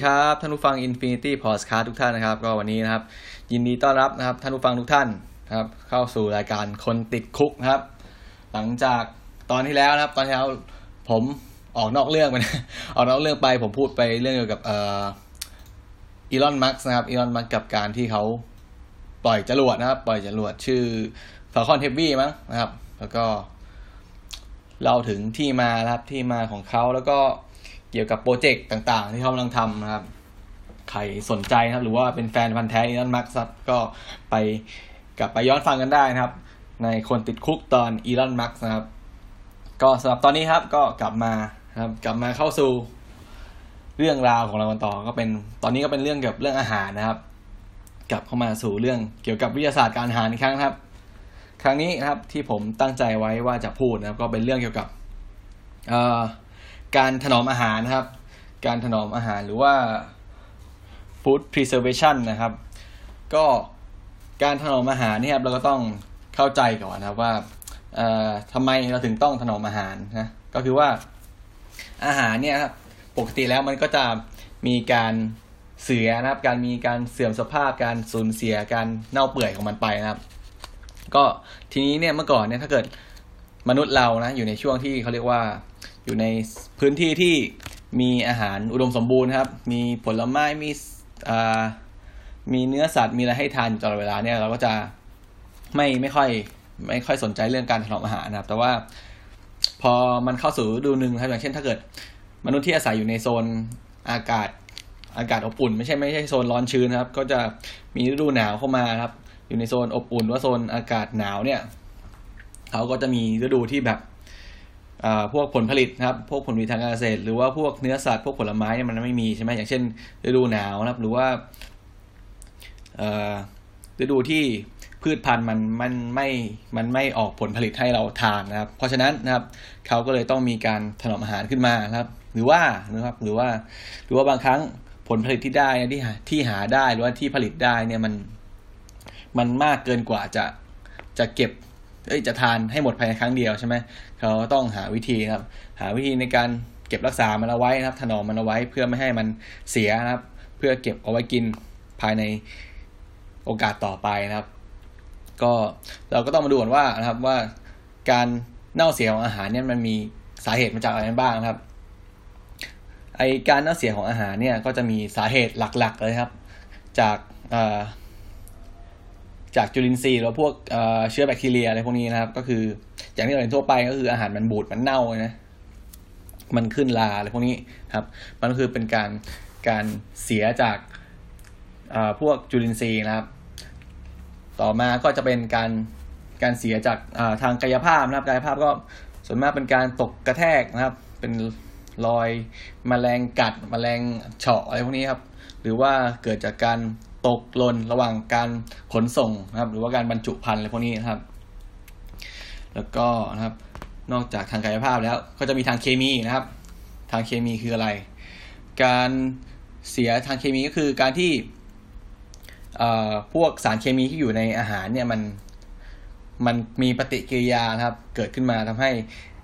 ดีครับท่านผู้ฟัง Infinity Podcast ทุกท่านนะครับ ก็วันนี้นะครับ ยินดีต้อนรับนะครับท่านผู้ฟังทุกท่านนะครับ เข้าสู่รายการคนติดคุกนะครับ หลังจากตอนที่แล้วนะครับ ตอนที่แล้วผมออกนอกเรื่องไปนะออกนอกเรื่องไปผมพูดไปเรื่องเกี่ยวกับเอ่ออีลอนมัสนะครับอีลอนมัสกับการที่เขาปล่อยจรวดนะครับ ปล่อยจรวดชื่อ Falcon Heavy มั้งนะครับ แล้วก็เล่าถึงที่มานะครับที่มาของเขาแล้วก็ เกี่ยวกับโปรเจกต์ต่างๆ ที่เขากำลังทำนะครับ ใครสนใจนะครับ หรือว่าเป็นแฟนพันธ์แท้อีลอนมัสก์ก็ไปกลับไปย้อนฟังกันได้นะครับ ในคนติดคุกตอนอีลอนมัสก์นะครับ ก็สำหรับตอนนี้ครับก็กลับมาครับ กลับมาเข้าสู่เรื่องราวของเรากันต่อก็เป็นตอนนี้ก็เป็นเรื่องเกี่ยวกับเรื่องอาหารนะครับ กลับเข้ามาสู่เรื่องเกี่ยวกับวิทยาศาสตร์การอาหารอีกครั้งครับ ครั้งนี้นะครับที่ผมตั้งใจไว้ว่าจะพูดนะครับ ก็เป็นเรื่องเกี่ยวกับ เอ่อ การถนอมอาหารนะครับ การถนอมอาหารหรือว่า food preservation นะครับ ก็การถนอมอาหารนี่ครับเราก็ต้องเข้าใจก่อนนะครับว่าเอ่อทำไมเราถึงต้องถนอมอาหารนะก็คือว่าอาหารเนี่ยครับปกติแล้วมันก็จะมีการเสียนะครับ การมีการเสื่อมสภาพการสูญเสียการเน่าเปื่อยของมันไปนะครับ ก็ทีนี้เนี่ยเมื่อก่อนเนี่ยถ้าเกิดมนุษย์เรานะอยู่ในช่วงที่เขาเรียกว่า อยู่ในพื้นที่ที่มีอาหารอุดมสมบูรณ์ครับ มีผลไม้มีอ่ามีเนื้อสัตว์มีอะไรให้ทานตลอดเวลาเนี่ยเราก็จะไม่ไม่ค่อยไม่ค่อยสนใจเรื่องการถนอมอาหารนะครับ แต่ว่าพอมันเข้าสู่ฤดูหนึ่งครับอย่างเช่นถ้าเกิด มนุษย์ที่อาศัยอยู่ในโซนอากาศอากาศอบอุ่น ไม่ใช่ไม่ใช่โซนร้อนชื้นครับ ก็จะมีฤดูหนาวเข้ามาครับ อยู่ในโซนอบอุ่นหรือว่าโซนอากาศหนาวเนี่ยเขาก็จะมีฤดูที่แบบ พวกผลผลิตนะครับ พวกผลผลิตทางการเกษตร หรือว่าพวกเนื้อสัตว์ พวกผลไม้เนี่ยมันไม่มีใช่ไหมอย่างเช่นฤดูหนาวนะครับ หรือว่าฤดูที่พืชพันธุ์มันมันไม่ มันไม่ออกผลผลิตให้เราทานนะครับ เพราะฉะนั้นนะครับเขาก็เลยต้องมีการถนอมอาหารขึ้นมานะครับ หรือว่านะครับ หรือว่า หรือว่าบางครั้งผลผลิตที่ได้ที่ที่หาได้หรือว่าที่ผลิตได้เนี่ยมัน มันมากเกินกว่าจะจะเก็บ เอ้ยจะทานให้หมดภายในครั้งเดียวใช่ไหมเขาต้องหาวิธีครับ หาวิธีในการเก็บรักษามันเอาไว้นะครับ ถนอมมันเอาไว้เพื่อไม่ให้มันเสียนะครับ เพื่อเก็บเอาไว้กินภายในโอกาสต่อไปนะครับ ก็เราก็ต้องมาดูก่อนว่านะครับว่าการเน่าเสียของอาหารเนี่ยมันมีสาเหตุมาจากอะไรบ้างนะครับไอการเน่าเสียของอาหารเนี่ยก็จะมีสาเหตุหลักๆเลยครับ จาก จากจุลินทรีย์หรือพวกเชื้อแบคทีเรียอะไรพวกนี้นะครับ ก็คืออย่างที่เราเห็นทั่วไปก็คืออาหารมันบูดมันเน่านะมันขึ้นลาอะไรพวกนี้ครับ มันก็คือเป็นการการเสียจากพวกจุลินทรีย์นะครับ ต่อมาก็จะเป็นการการเสียจากทางกายภาพนะครับกายภาพก็ส่วนมากเป็นการตกกระแทกนะครับ เป็นรอยมแมลงกัดมแมลงเฉาะอะไรพวกนี้ครับ หรือว่าเกิดจากการ ตกหล่นระหว่างการขนส่งนะครับ หรือว่าการบรรจุภัณฑ์อะไรพวกนี้นะครับ แล้วก็นะครับนอกจากทางกายภาพแล้วก็จะมีทางเคมีนะครับ ทางเคมีคืออะไร การเสียทางเคมีก็คือการที่พวกสารเคมีที่อยู่ในอาหารเนี่ยมันมันมีปฏิกิริยานะครับ เกิดขึ้นมาทำให้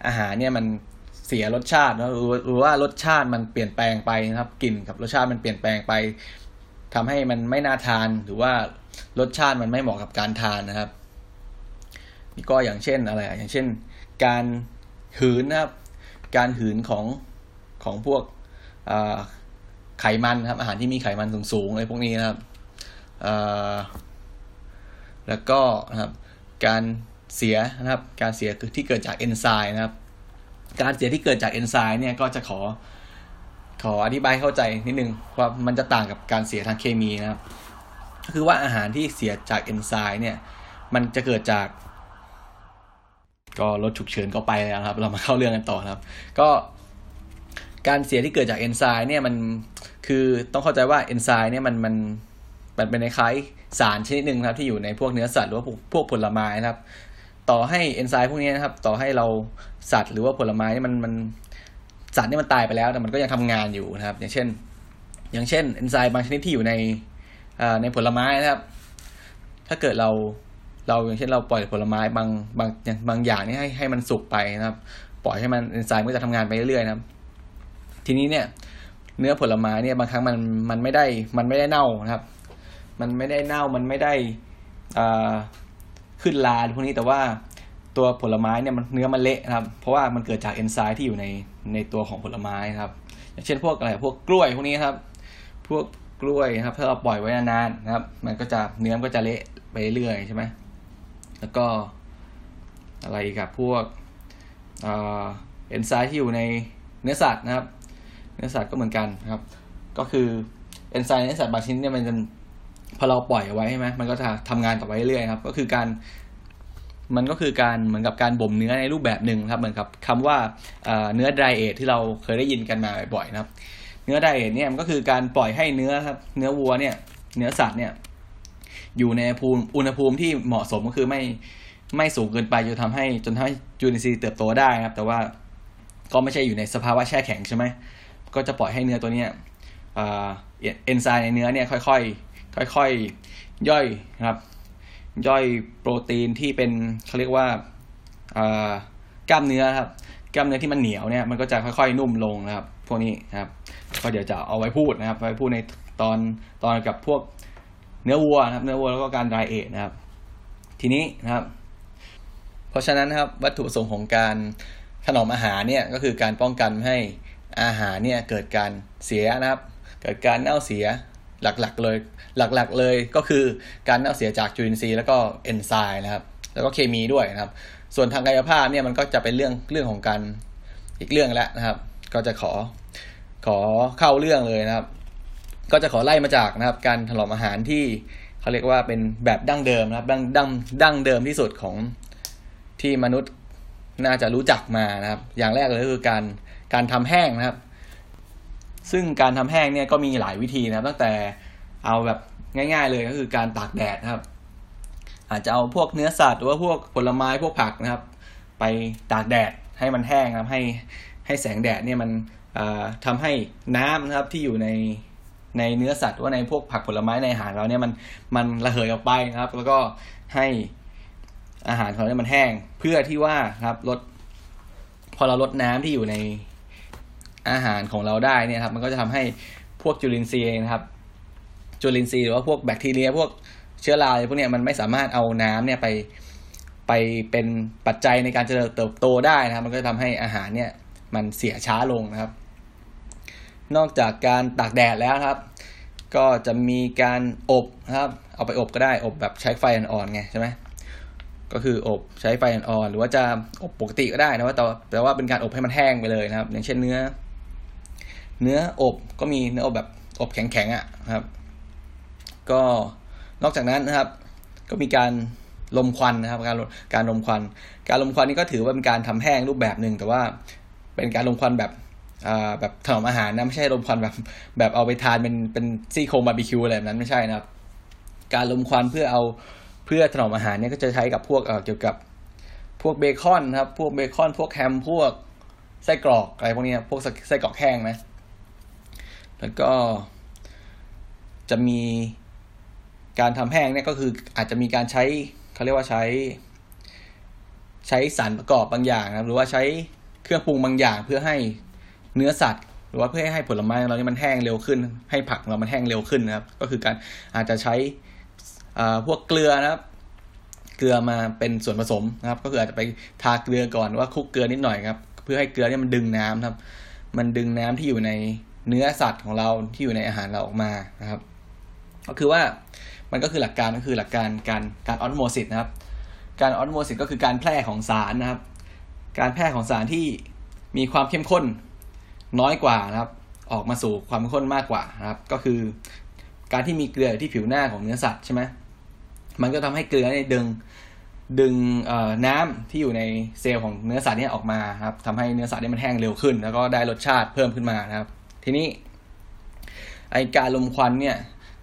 อาหารเนี่ยมันเสียรสชาติหรือว่ารสชาติมันเปลี่ยนแปลงไปนะครับกลิ่นกับรสชาติมันเปลี่ยนแปลงไป ทำให้มันไม่น่าทานหรือว่ารสชาติมันไม่เหมาะกับการทานนะครับนี่ก็อย่างเช่นอะไรอย่างเช่น การหืนนะครับ การหืนของของพวกไขมันครับ อาหารที่มีไขมันสูงๆอะไรพวกนี้นะครับแล้วก็นะครับ การเสียนะครับ การเสียที่เกิดจากเอนไซม์นะครับ การเสียที่เกิดจากเอนไซม์เนี่ยก็จะขอ ขออธิบายเข้าใจนิดนึงว่ามันจะต่างกับการเสียทางเคมีนะครับก็คือว่าอาหารที่เสียจากเอนไซม์เนี่ย มันจะเกิดจาก ก็รถฉุกเฉินก็ไปแล้วครับ เรามาเข้าเรื่องกันต่อครับ ก็การเสียที่เกิดจากเอนไซม์เนี่ยมันคือต้องเข้าใจว่าเอนไซม์เนี่ยมันมันมันเป็นคล้ายสารชนิดหนึ่งครับ ที่อยู่ในพวกเนื้อสัตว์หรือว่าพวกผลไม้นะครับ ต่อให้เอนไซม์พวกนี้นะครับ ต่อให้เราสัตว์หรือว่าผลไม้นี่มันมัน สารนี่มันตายไปแล้วแต่มันก็ยังทำงานอยู่นะครับ อย่างเช่น อย่างเช่นเอนไซม์บางชนิดที่อยู่ในในผลไม้นะครับ ถ้าเกิดเราเราอย่างเช่นเราปล่อยผลไม้บางบางบางอย่างนี่ให้ให้มันสุกไปนะครับ ปล่อยให้มันเอนไซม์ก็จะทำงานไปเรื่อยๆนะครับ ทีนี้เนี่ย เนื้อผลไม้เนี่ยบางครั้งมันมันไม่ได้มันไม่ได้เน่านะครับ มันไม่ได้เน่ามันไม่ได้อ่าขึ้นลาพวกนี้แต่ว่า ตัวผลไม้เนี่ยมันเนื้อมันเละนะครับ เพราะว่ามันเกิดจากเอนไซม์ที่อยู่ในในตัวของผลไม้นะครับ อย่างเช่นพวกอะไรพวกกล้วยพวกนี้ครับ พวกกล้วยครับถ้าเราปล่อยไว้นานๆนะครับ มันก็จะเนื้อมันก็จะเละไปเรื่อยใช่ไหมแล้วก็อะไรกับพวกเอนไซม์ที่อยู่ในเนื้อสัตว์นะครับ เนื้อสัตว์ก็เหมือนกันนะครับ ก็คือเอนไซม์ในเนื้อสัตว์บางชิ้นเนี่ยมันจะพอเราปล่อยเอาไว้ใช่ไหมมันก็จะทำงานต่อไปเรื่อยครับ ก็คือการ มันก็คือการเหมือนกับการบ่มเนื้อในรูปแบบหนึ่งครับ เหมือนกับคำว่าเนื้อไดเอทที่เราเคยได้ยินกันมาบ่อยๆนะครับ เนื้อไดเอทเนี่ยมันก็คือการปล่อยให้เนื้อครับเนื้อวัวเนี่ย เนื้อสัตว์เนี่ย อยู่ในภูมิอุณหภูมิที่เหมาะสมก็คือไม่ไม่สูงเกินไปจนทำให้จนทำให้จุลินทรีย์เติบโตได้ครับ แต่ว่าก็ไม่ใช่อยู่ในสภาวะแช่แข็งใช่ไหมก็จะปล่อยให้เนื้อตัวเนี้ยเอนไซม์ในเนื้อเนี่ยค่อยๆค่อยๆย่อยครับ ย่อยโปรตีนที่เป็นเขาเรียกว่ากล้ามเนื้อครับ กล้ามเนื้อที่มันเหนียวเนี่ยมันก็จะค่อยๆนุ่มลงนะครับ พวกนี้นะครับ ก็เดี๋ยวจะเอาไว้พูดนะครับไว้พูดในตอนตอนกับพวกเนื้อวัวนะครับ เนื้อวัวแล้วก็การไดเอทนะครับ ทีนี้นะครับ เพราะฉะนั้นนะครับวัตถุประสงค์ของการถนอมอาหารเนี่ยก็คือการป้องกันให้อาหารเนี่ยเกิดการเสียนะครับ เกิดการเน่าเสีย หลักๆเลยหลักๆเลยก็คือการเน่าเสียจากจุลินทรีย์แล้วก็เอนไซม์นะครับ แล้วก็เคมีด้วยนะครับ ส่วนทางกายภาพเนี่ยมันก็จะเป็นเรื่องเรื่องของการอีกเรื่องแล้วนะครับ ก็จะขอขอเข้าเรื่องเลยนะครับ ก็จะขอไล่มาจากนะครับ การถนอมอาหารที่เขาเรียกว่าเป็นแบบดั้งเดิมนะครับ ดั้งดั้งดั้งเดิมที่สุดของที่มนุษย์น่าจะรู้จักมานะครับ อย่างแรกเลยก็คือการการทำแห้งนะครับ ซึ่งการทำแห้งเนี่ยก็มีหลายวิธีนะครับตั้งแต่เอาแบบง่าย ๆ เลยก็คือการตากแดดนะครับ อาจจะเอาพวกเนื้อสัตว์หรือว่าพวกผลไม้พวกผักนะครับ ไปตากแดดให้มันแห้งครับให้ให้แสงแดดเนี่ยมันทำให้น้ำนะครับที่อยู่ในในเนื้อสัตว์ว่าในพวกผักผลไม้ในอาหารเราเนี่ยมันมันระเหยออกไปนะครับ แล้วก็ให้อาหารของเราเนี่ยมันแห้ง เพื่อที่ว่าครับลดพอเราลดน้ำที่อยู่ใน อาหารของเราได้เนี่ยครับมันก็จะทำให้พวกจุลินทรีย์นะครับ จุลินทรีย์หรือว่าพวกแบคทีเรีย พวกเชื้อราพวกนี้มันไม่สามารถเอาน้ำเนี่ยไปไปเป็นปัจจัยในการเจริญเติบโตได้นะครับ มันก็จะทำให้อาหารเนี่ยมันเสียช้าลงนะครับ นอกจากการตากแดดแล้วครับ ก็จะมีการอบนะครับ เอาไปอบก็ได้อบแบบใช้ไฟอ่อนๆไงใช่ไหมก็คืออบใช้ไฟอ่อนๆหรือว่าจะอบปกติก็ได้นะว่าแต่แต่ว่าเป็นการอบให้มันแห้งไปเลยนะครับ อย่างเช่นเนื้อ เนื้ออบก็มีเนื้ออบแบบอบแข็งๆอะครับ ก็นอกจากนั้นนะครับ ก็มีการลมควันนะครับ การการลมควัน การลมควันนี่ก็ถือว่าเป็นการทำแห้งรูปแบบหนึ่งแต่ว่าเป็นการลมควันแบบอ่าแบบถนอมอาหารนะไม่ใช่ลมควันแบบแบบเอาไปทานเป็นเป็นซี่โครงบาร์บีคิวอะไรแบบนั้นไม่ใช่นะครับ การลมควันเพื่อเอาเพื่อถนอมอาหารเนี่ยก็จะใช้กับพวกเเกี่ยวกับพวกเบคอนครับ พวกเบคอน พวกแฮมพวกไส้กรอกอะไรพวกนี้พวกไส้กรอกแห้งนะ แล้วก็จะมีการทำแห้งเนี่ยก็คืออาจจะมีการใช้เขาเรียกว่าใช้ ใช้สารประกอบบางอย่างนะหรือว่าใช้เครื่องปรุงบางอย่างเพื่อให้เนื้อสัตว์ หรือว่าเพื่อให้ผลไม้เรานี่มันแห้งเร็วขึ้น ให้ผักเรามันแห้งเร็วขึ้นนะครับ ก็คือการอาจจะใช้พวกเกลือนะครับ เกลือมาเป็นส่วนผสมนะครับ ก็คืออาจจะไปทาเกลือก่อนว่าคลุกเกลือนิดหน่อยครับ เพื่อให้เกลือเนี่ยมันดึงน้ำครับ มันดึงน้ำที่อยู่ใน เนื้อสัตว์ของเราที่อยู่ในอาหารเราออกมานะครับ ก็คือว่ามันก็คือหลักการก็คือหลักการการการออสโมซิสนะครับ การออสโมซิสก็คือการแพร่ของสารนะครับ การแพร่ของสารที่มีความเข้มข้นน้อยกว่านะครับ ออกมาสู่ความเข้มข้นมากกว่านะครับ ก็คือการที่มีเกลือที่ผิวหน้าของเนื้อสัตว์ใช่ไหมมันก็ทำให้เกลือเนี่ยดึงดึงน้ำที่อยู่ในเซลล์ของเนื้อสัตว์เนี่ยออกมาครับทำให้เนื้อสัตว์เนี่ยมันแห้งเร็วขึ้น แล้วก็ได้รสชาติเพิ่มขึ้นมานะครับ ทีนี้ไอการลมควันเนี่ย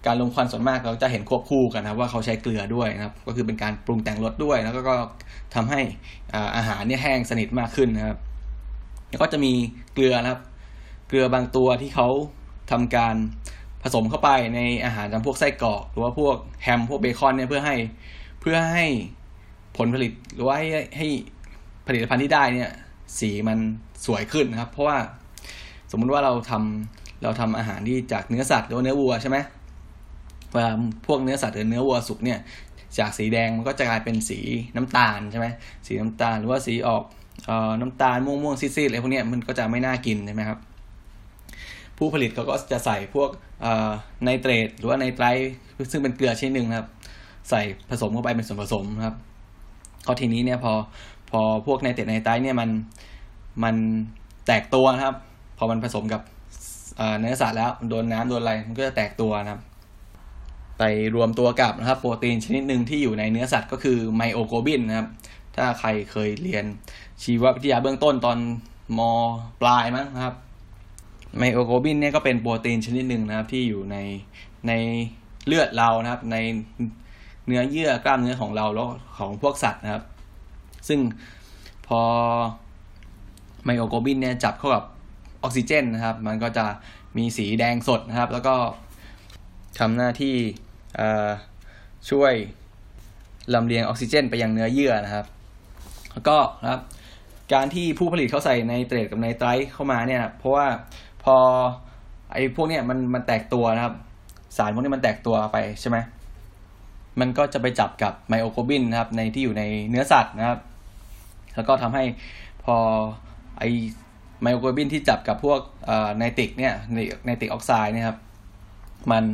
การลมควันส่วนมากเราจะเห็นควบคู่กันนะว่าเขาใช้เกลือด้วยนะครับก็คือเป็นการปรุงแต่งรสด้วย แล้วก็ทำให้อาหารเนี่ยแห้งสนิทมากขึ้นนะครับ แล้วก็จะมีเกลือนะครับ เกลือบางตัวที่เขาทำการผสมเข้าไปในอาหารจำพวกไส้กรอกหรือว่าพวกแฮมพวกเบคอนเนี่ยเพื่อให้เพื่อให้ผลผลิตหรือว่าให้ให้ผลิตภัณฑ์ที่ได้เนี่ยสีมันสวยขึ้นนะครับ เพราะว่า สมมุติว่าเราทำเราทำอาหารที่จากเนื้อสัตว์หรือว่าเนื้อวัวใช่ไหมเวลาพวกเนื้อสัตว์หรือเนื้อวัวสุกเนี่ย จากสีแดงมันก็จะกลายเป็นสีน้ำตาลใช่ไหมสีน้ำตาลหรือว่าสีออกเอ่อน้ำตาลม่วงม่วงซีดๆอะไรพวกนี้มันก็จะไม่น่ากินใช่ไหมครับ ผู้ผลิตเขาก็จะใส่พวกไนเตรตหรือว่าไนไตรซึ่งเป็นเกลือชนิดหนึ่งครับ ใส่ผสมเข้าไปเป็นส่วนผสมครับก็ทีนี้เนี่ยพอพอพวกไนเตรตไนไตรเนี่ยมันมันแตกตัวนะครับ พอมันผสมกับเนื้อสัตว์แล้วโดนน้ำโดนอะไรมันก็จะแตกตัวนะครับ ไปรวมตัวกับนะครับ โปรตีนชนิดหนึ่งที่อยู่ในเนื้อสัตว์ก็คือไมโอโกลบินนะครับ ถ้าใครเคยเรียนชีววิทยาเบื้องต้นตอนมปลายมั้งนะครับไมโอโกลบินเนี่ยก็เป็นโปรตีนชนิดหนึ่งนะครับ ที่อยู่ในในเลือดเรานะครับ ในเนื้อเยื่อกล้ามเนื้อของเราแล้วของพวกสัตว์นะครับ ซึ่งพอไมโอโกลบินเนี่ยจับเข้ากับ ออกซิเจนนะครับ มันก็จะมีสีแดงสดนะครับ แล้วก็ทำหน้าที่ช่วยลำเลียงออกซิเจน ไปยังเนื้อเยื่อนะครับ แล้วก็นะครับการที่ผู้ผลิตเขาใส่ไนเตรตกับไนไตรต์เข้ามาเนี่ย เพราะว่าพอไอ้พวกเนี้ยมันมันแตกตัวนะครับ สารพวกนี้มันแตกตัวไปใช่ไหมมันก็จะไปจับกับไมโอโกลบินนะครับ ในที่อยู่ในเนื้อสัตว์นะครับ แล้วก็ทำให้พอไอ้ ไมโอโกลบินที่จับกับพวกไนตริกเนี่ยไนตริกออกไซด์เนี่ยครับมัน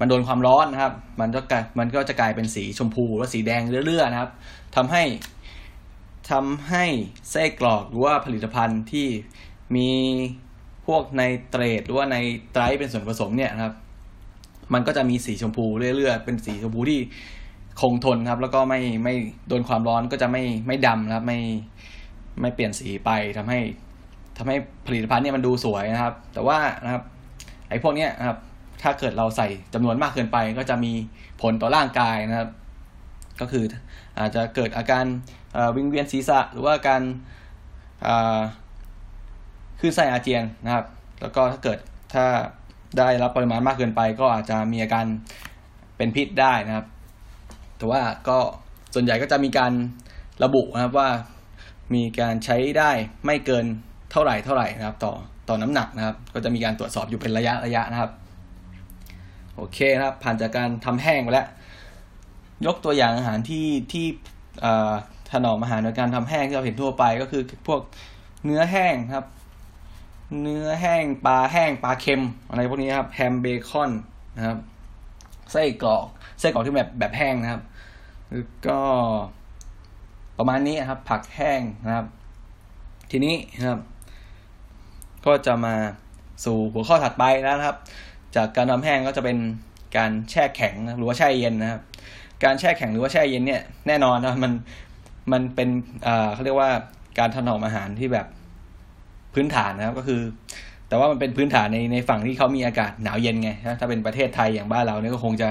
มันโดนความร้อนนะครับ มันก็กลายมันก็จะกลายเป็นสีชมพูและสีแดงเรื่อยๆนะครับทำให้ทำให้ไส้กรอกหรือว่าผลิตภัณฑ์ที่มีพวกในเตรดหรือว่าในไตรเป็นส่วนผสมเนี่ยครับ มันก็จะมีสีชมพูเรื่อยๆ เป็นสีชมพูที่คงทนครับ แล้วก็ไม่ไม่โดนความร้อนก็จะไม่ไม่ดำนะครับไม่ไม่เปลี่ยนสีไปทำให้ ทำให้ผลิตภัณฑ์เนี่ยมันดูสวยนะครับ แต่ว่านะครับไอ้พวกเนี้ยนะครับ ถ้าเกิดเราใส่จำนวนมากเกินไป ก็จะมีผลต่อร่างกายนะครับ ก็คืออาจจะเกิดอาการวิงเวียนศีรษะ หรือว่าการคือไส้อาเจียนนะครับ แล้วก็ถ้าเกิดถ้าได้รับปริมาณมากเกินไป ก็อาจจะมีอาการเป็นพิษได้นะครับ แต่ว่าก็ส่วนใหญ่ก็จะมีการระบุนะครับว่ามีการใช้ได้ไม่เกิน เท่าไหร่เท่าไหร่นะครับ ต่อต่อน้ำหนักนะครับ ก็จะมีการตรวจสอบอยู่เป็นระยะระยะนะครับ โอเคนะครับ ผ่านจากการทำแห้งไปแล้ว ยกตัวอย่างอาหารที่ที่ถนอมอาหารโดยการทำแห้งที่เราเห็นทั่วไปก็คือพวกเนื้อแห้งครับ เนื้อแห้งปลาแห้งปลาเค็มอะไรพวกนี้ครับแฮมเบคอนนะครับไส้กรอกไส้กรอกที่แบบแบบแห้งนะครับก็ประมาณนี้ครับ ผักแห้งนะครับ ทีนี้นะครับ ก็จะมาสู่หัวข้อถัดไปแล้วนะครับ จากการทำแห้งก็จะเป็นการแช่แข็งหรือว่าแช่เย็นนะครับ การแช่แข็งหรือว่าแช่เย็นเนี่ยแน่นอนนะมันมันเป็นเขาเรียกว่าการถนอมอาหารที่แบบพื้นฐานนะครับก็คือ แต่ว่ามันเป็นพื้นฐานในในฝั่งที่เขามีอากาศหนาวเย็นไงถ้าเป็นประเทศไทยอย่างบ้านเราเนี่ยก็คงจะ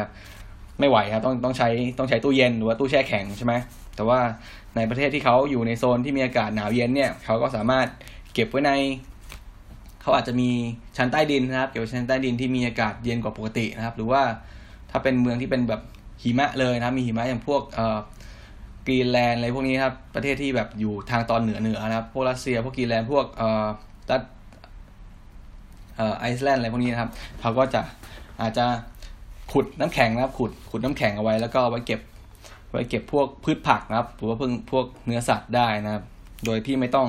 ไม่ไหวครับต้องต้องใช้ต้องใช้ตู้เย็นหรือว่าตู้แช่แข็งใช่ไหมแต่ว่าในประเทศที่เขาอยู่ในโซนที่มีอากาศหนาวเย็นเนี่ยเขาก็สามารถเก็บไว้ใน เขาอาจจะมีชั้นใต้ดินนะครับเก็บไว้ชั้นใต้ดินที่มีอากาศเย็นกว่าปกตินะครับ หรือว่าถ้าเป็นเมืองที่เป็นแบบหิมะเลยนะมีหิมะอย่างพวกเอ่อกรีนแลนด์อะไรพวกนี้ครับประเทศที่แบบอยู่ทางตอนเหนือเหนือนะครับพวกรัสเซียพวกกรีนแลนด์พวกเอ่อรัฐเอ่อไอซ์แลนด์อะไรพวกนี้นะครับเขาก็จะอาจจะขุดน้ำแข็งนะครับขุดขุดน้ำแข็งเอาไว้แล้วก็ไว้เก็บไว้เก็บพวกพืชผักนะครับหรือว่าพิ่งพวกเนื้อสัตว์ได้นะครับ โดยที่ไม่ต้อง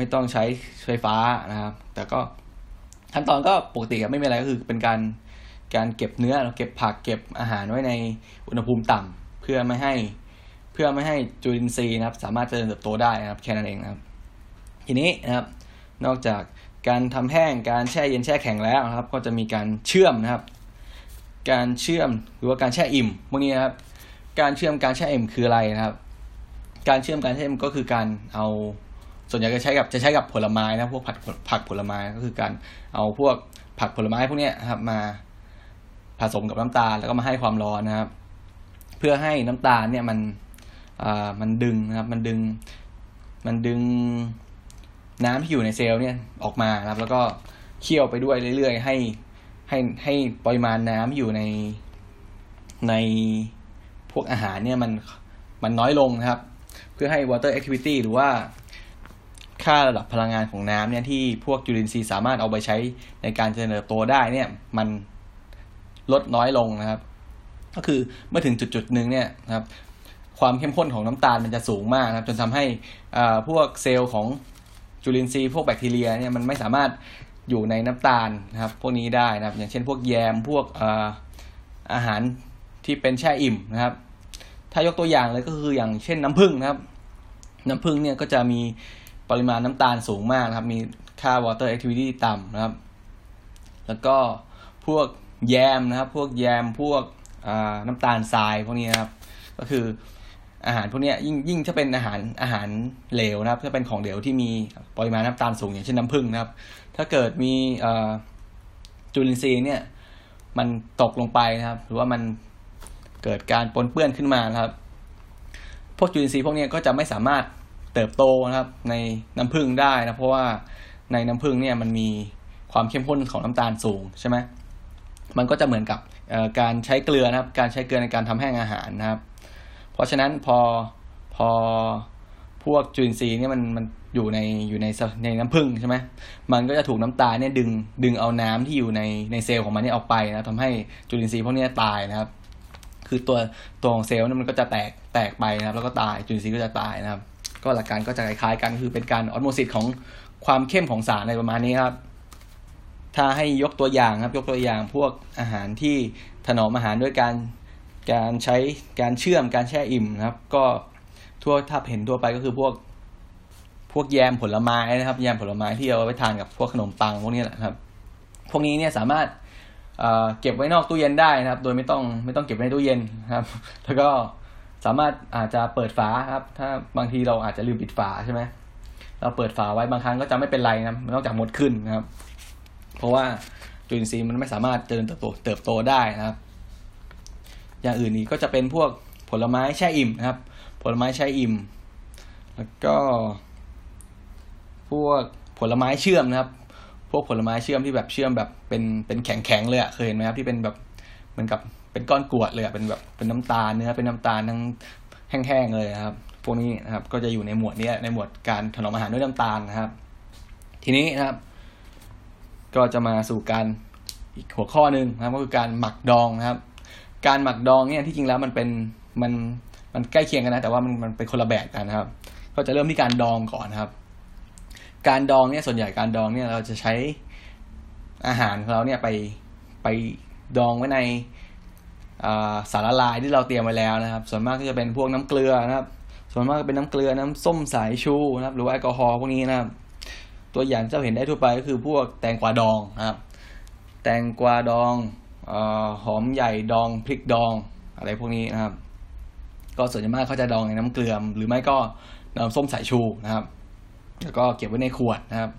ไม่ต้องใช้ไฟฟ้านะครับ แต่ก็ขั้นตอนก็ปกติไม่มีอะไรก็คือเป็นการการเก็บเนื้อเราเก็บผักเก็บอาหารไว้ในอุณหภูมิต่ำเพื่อไม่ให้เพื่อไม่ให้จุลินทรีย์นะครับ สามารถเจริญเติบโตได้นะครับแค่นั้นเองนะครับ ทีนี้นะครับ นอกจากการทำแห้งการแช่เย็นแช่แข็งแล้วนะครับ ก็จะมีการเชื่อมนะครับ การเชื่อมหรือว่าการแช่อิ่มพวกนี้นะครับ การเชื่อมการแช่เอ็มคืออะไรนะครับ การเชื่อมการแช่เอ็มก็คือการเอา ส่วนใหญ่จะใช้กับจะใช้กับผลไม้นะพวกผักผักผลไม้ก็คือการเอาพวกผักผลไม้พวกนี้ครับมาผสมกับน้ำตาลแล้วก็มาให้ความร้อนนะครับ เพื่อให้น้ำตาลเนี่ยมันอ่ามันดึงนะครับมันดึงมันดึงน้ำที่อยู่ในเซลล์เนี่ยออกมาครับ แล้วก็เคี่ยวไปด้วยเรื่อยๆ ให้ให้ให้ปริมาณน้ำอยู่ในในพวกอาหารเนี่ยมันมันน้อยลงนะครับ เพื่อให้ water activity หรือว่า ค่าระดับพลังงานของน้ำเนี่ยที่พวกจุลินทรีย์สามารถเอาไปใช้ในการเจริญเติบโตได้เนี่ยมันลดน้อยลงนะครับ ก็คือเมื่อถึงจุดจุดหนึ่งเนี่ยนะครับ ความเข้มข้นของน้ำตาลมันจะสูงมากนะครับ จนทำให้พวกเซลล์ของจุลินทรีย์พวกแบคทีเรียเนี่ยมันไม่สามารถอยู่ในน้ำตาลนะครับ พวกนี้ได้นะครับ อย่างเช่น พวกแยมพวกอาหารที่เป็นแช่อิ่มนะครับ ถ้ายกตัวอย่างเลยก็คืออย่างเช่นน้ำผึ้งนะครับ น้ำผึ้งเนี่ยก็จะมี ปริมาณน้ำตาลสูงมากนะครับ มีค่า water activity ต่ำนะครับ แล้วก็พวกแยมนะครับ พวกแยมพวกน้ำตาลทรายพวกนี้นะครับ ก็คืออาหารพวกนี้ยิ่งยิ่งถ้าเป็นอาหารอาหารเหลวนะครับ ถ้าเป็นของเหลวที่มีปริมาณน้ำตาลสูงอย่างเช่นน้ำผึ้งนะครับ ถ้าเกิดมีจุลินทรีย์เนี่ยมันตกลงไปนะครับ หรือว่ามันเกิดการปนเปื้อนขึ้นมานะครับ พวกจุลินทรีย์พวกนี้ก็จะไม่สามารถ เติบโตนะครับ ในน้ำผึ้งได้นะเพราะว่าในน้ำผึ้งเนี่ยมันมีความเข้มข้นของน้ำตาลสูงใช่ไหมมันก็จะเหมือนกับการใช้เกลือนะครับ การใช้เกลือในการทำแห้งอาหารนะครับ เพราะฉะนั้นพอพอพวกจุลินทรีย์เนี่ยมันมันอยู่ในอยู่ในในน้ำผึ้งใช่ไหมมันก็จะถูกน้ำตาลเนี่ยดึงดึงเอาน้ำที่อยู่ในในเซลล์ของมันเนี่ยออกไปนะทำให้จุลินทรีย์พวกนี้ตายนะครับ คือตัวตัวของเซลล์เนี่ยมันก็จะแตกแตกไปนะครับ แล้วก็ตายจุลินทรีย์ก็จะตายนะครับ ก็หลักการก็จะคล้ายๆกันคือเป็นการออสโมซิสของความเข้มของสารอะไรประมาณนี้ครับ ถ้าให้ยกตัวอย่างครับ ยกตัวอย่างพวกอาหารที่ถนอมอาหารด้วยการการใช้การเชื่อมการแช่อิ่มนะครับ ก็ทั่วถ้าเห็นทั่วไปก็คือพวกพวกแยมผลไม้นะครับ แยมผลไม้ที่เอาไปทานกับพวกขนมปังพวกนี้แหละครับ พวกนี้เนี่ยสามารถเก็บไว้นอกตู้เย็นได้นะครับ โดยไม่ต้องไม่ต้องเก็บไว้ในตู้เย็นครับ แล้วก็ สามารถอาจจะเปิดฝาครับ ถ้าบางทีเราอาจจะลืมปิดฝาใช่ไหมเราเปิดฝาไว้บางครั้งก็จะไม่เป็นไรนะนอกจากหมดขึ้นนะครับ เพราะว่าจุลินทรีย์มันไม่สามารถเจริญเติบโตเติบโตได้นะครับ อย่างอื่นนี้ก็จะเป็นพวกผลไม้แช่อิ่มนะครับ ผลไม้แช่อิ่ม แล้วก็ พวกผลไม้เชื่อมนะครับ พวกผลไม้เชื่อมที่แบบเชื่อมแบบเป็นเป็นแข็งแข็งเลยอะเคยเห็นไหมครับที่เป็นแบบเหมือนกับ เป็นก้อนกรวดเลยอะเป็นแบบเป็นน้ำตาลเนื้อเป็นน้ำตาลทั้งแห้งๆเลยครับ พวกนี้นะครับ ก็จะอยู่ในหมวดนี้ในหมวดการถนอมอาหารด้วยน้ำตาลนะครับ ทีนี้นะครับ ก็จะมาสู่การอีกหัวข้อหนึ่งนะครับ ก็คือการหมักดองนะครับ การหมักดองเนี่ยที่จริงแล้วมันเป็นมันมันใกล้เคียงกันนะ แต่ว่ามันมันเป็นคนละแบบกันนะครับ ก็จะเริ่มที่การดองก่อนนะครับ การดองเนี่ยส่วนใหญ่การดองเนี่ยเราจะใช้อาหารของเราเนี่ยไปไปดองไว้ใน สารละลายที่เราเตรียมไว้แล้วนะครับ ส่วนมากก็จะเป็นพวกน้ำเกลือนะครับ ส่วนมากเป็นน้ำเกลือน้ำส้มสายชูนะครับ หรือว่าแอลกอฮอล์พวกนี้นะครับ ตัวอย่างเจ้าเห็นได้ทั่วไปก็คือพวกแตงกวาดองนะครับ แตงกวาดองอหอมใหญ่ดองพริกดองอะไรพวกนี้นะครับ ก็ส่วนใหญ่มากเขาจะดองในน้ำเกลือหรือไม่ก็น้ำส้มสายชูนะครับ แล้วก็เก็บไว้ในขวดนะครับ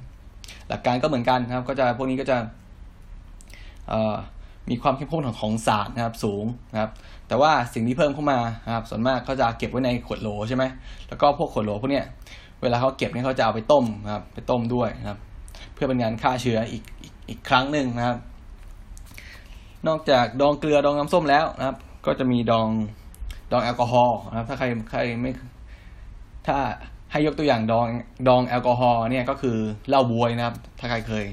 หลักการก็เหมือนกันนะครับ ก็จะพวกนี้ก็จะ มีความเข้มข้นของของสารนะครับสูงนะครับแต่ว่าสิ่งที่เพิ่มเข้ามาครับส่วนมากเขาจะเก็บไว้ในขวดโหลใช่ไหมแล้วก็พวกขวดโหลพวกเนี้ยเวลาเขาเก็บเนี่ยเขาจะเอาไปต้มนะครับไปต้มด้วยนะครับ เพื่อเป็นการฆ่าเชื้ออีกอีกอีกครั้งหนึ่งนะครับ นอกจากดองเกลือดองน้ำส้มแล้วนะครับ ก็จะมีดองดองแอลกอฮอล์นะครับ ถ้าใครใครไม่ถ้าให้ยกตัวอย่างดองดองแอลกอฮอล์เนี่ยก็คือเหล้าบวยนะครับ ถ้าใครเคย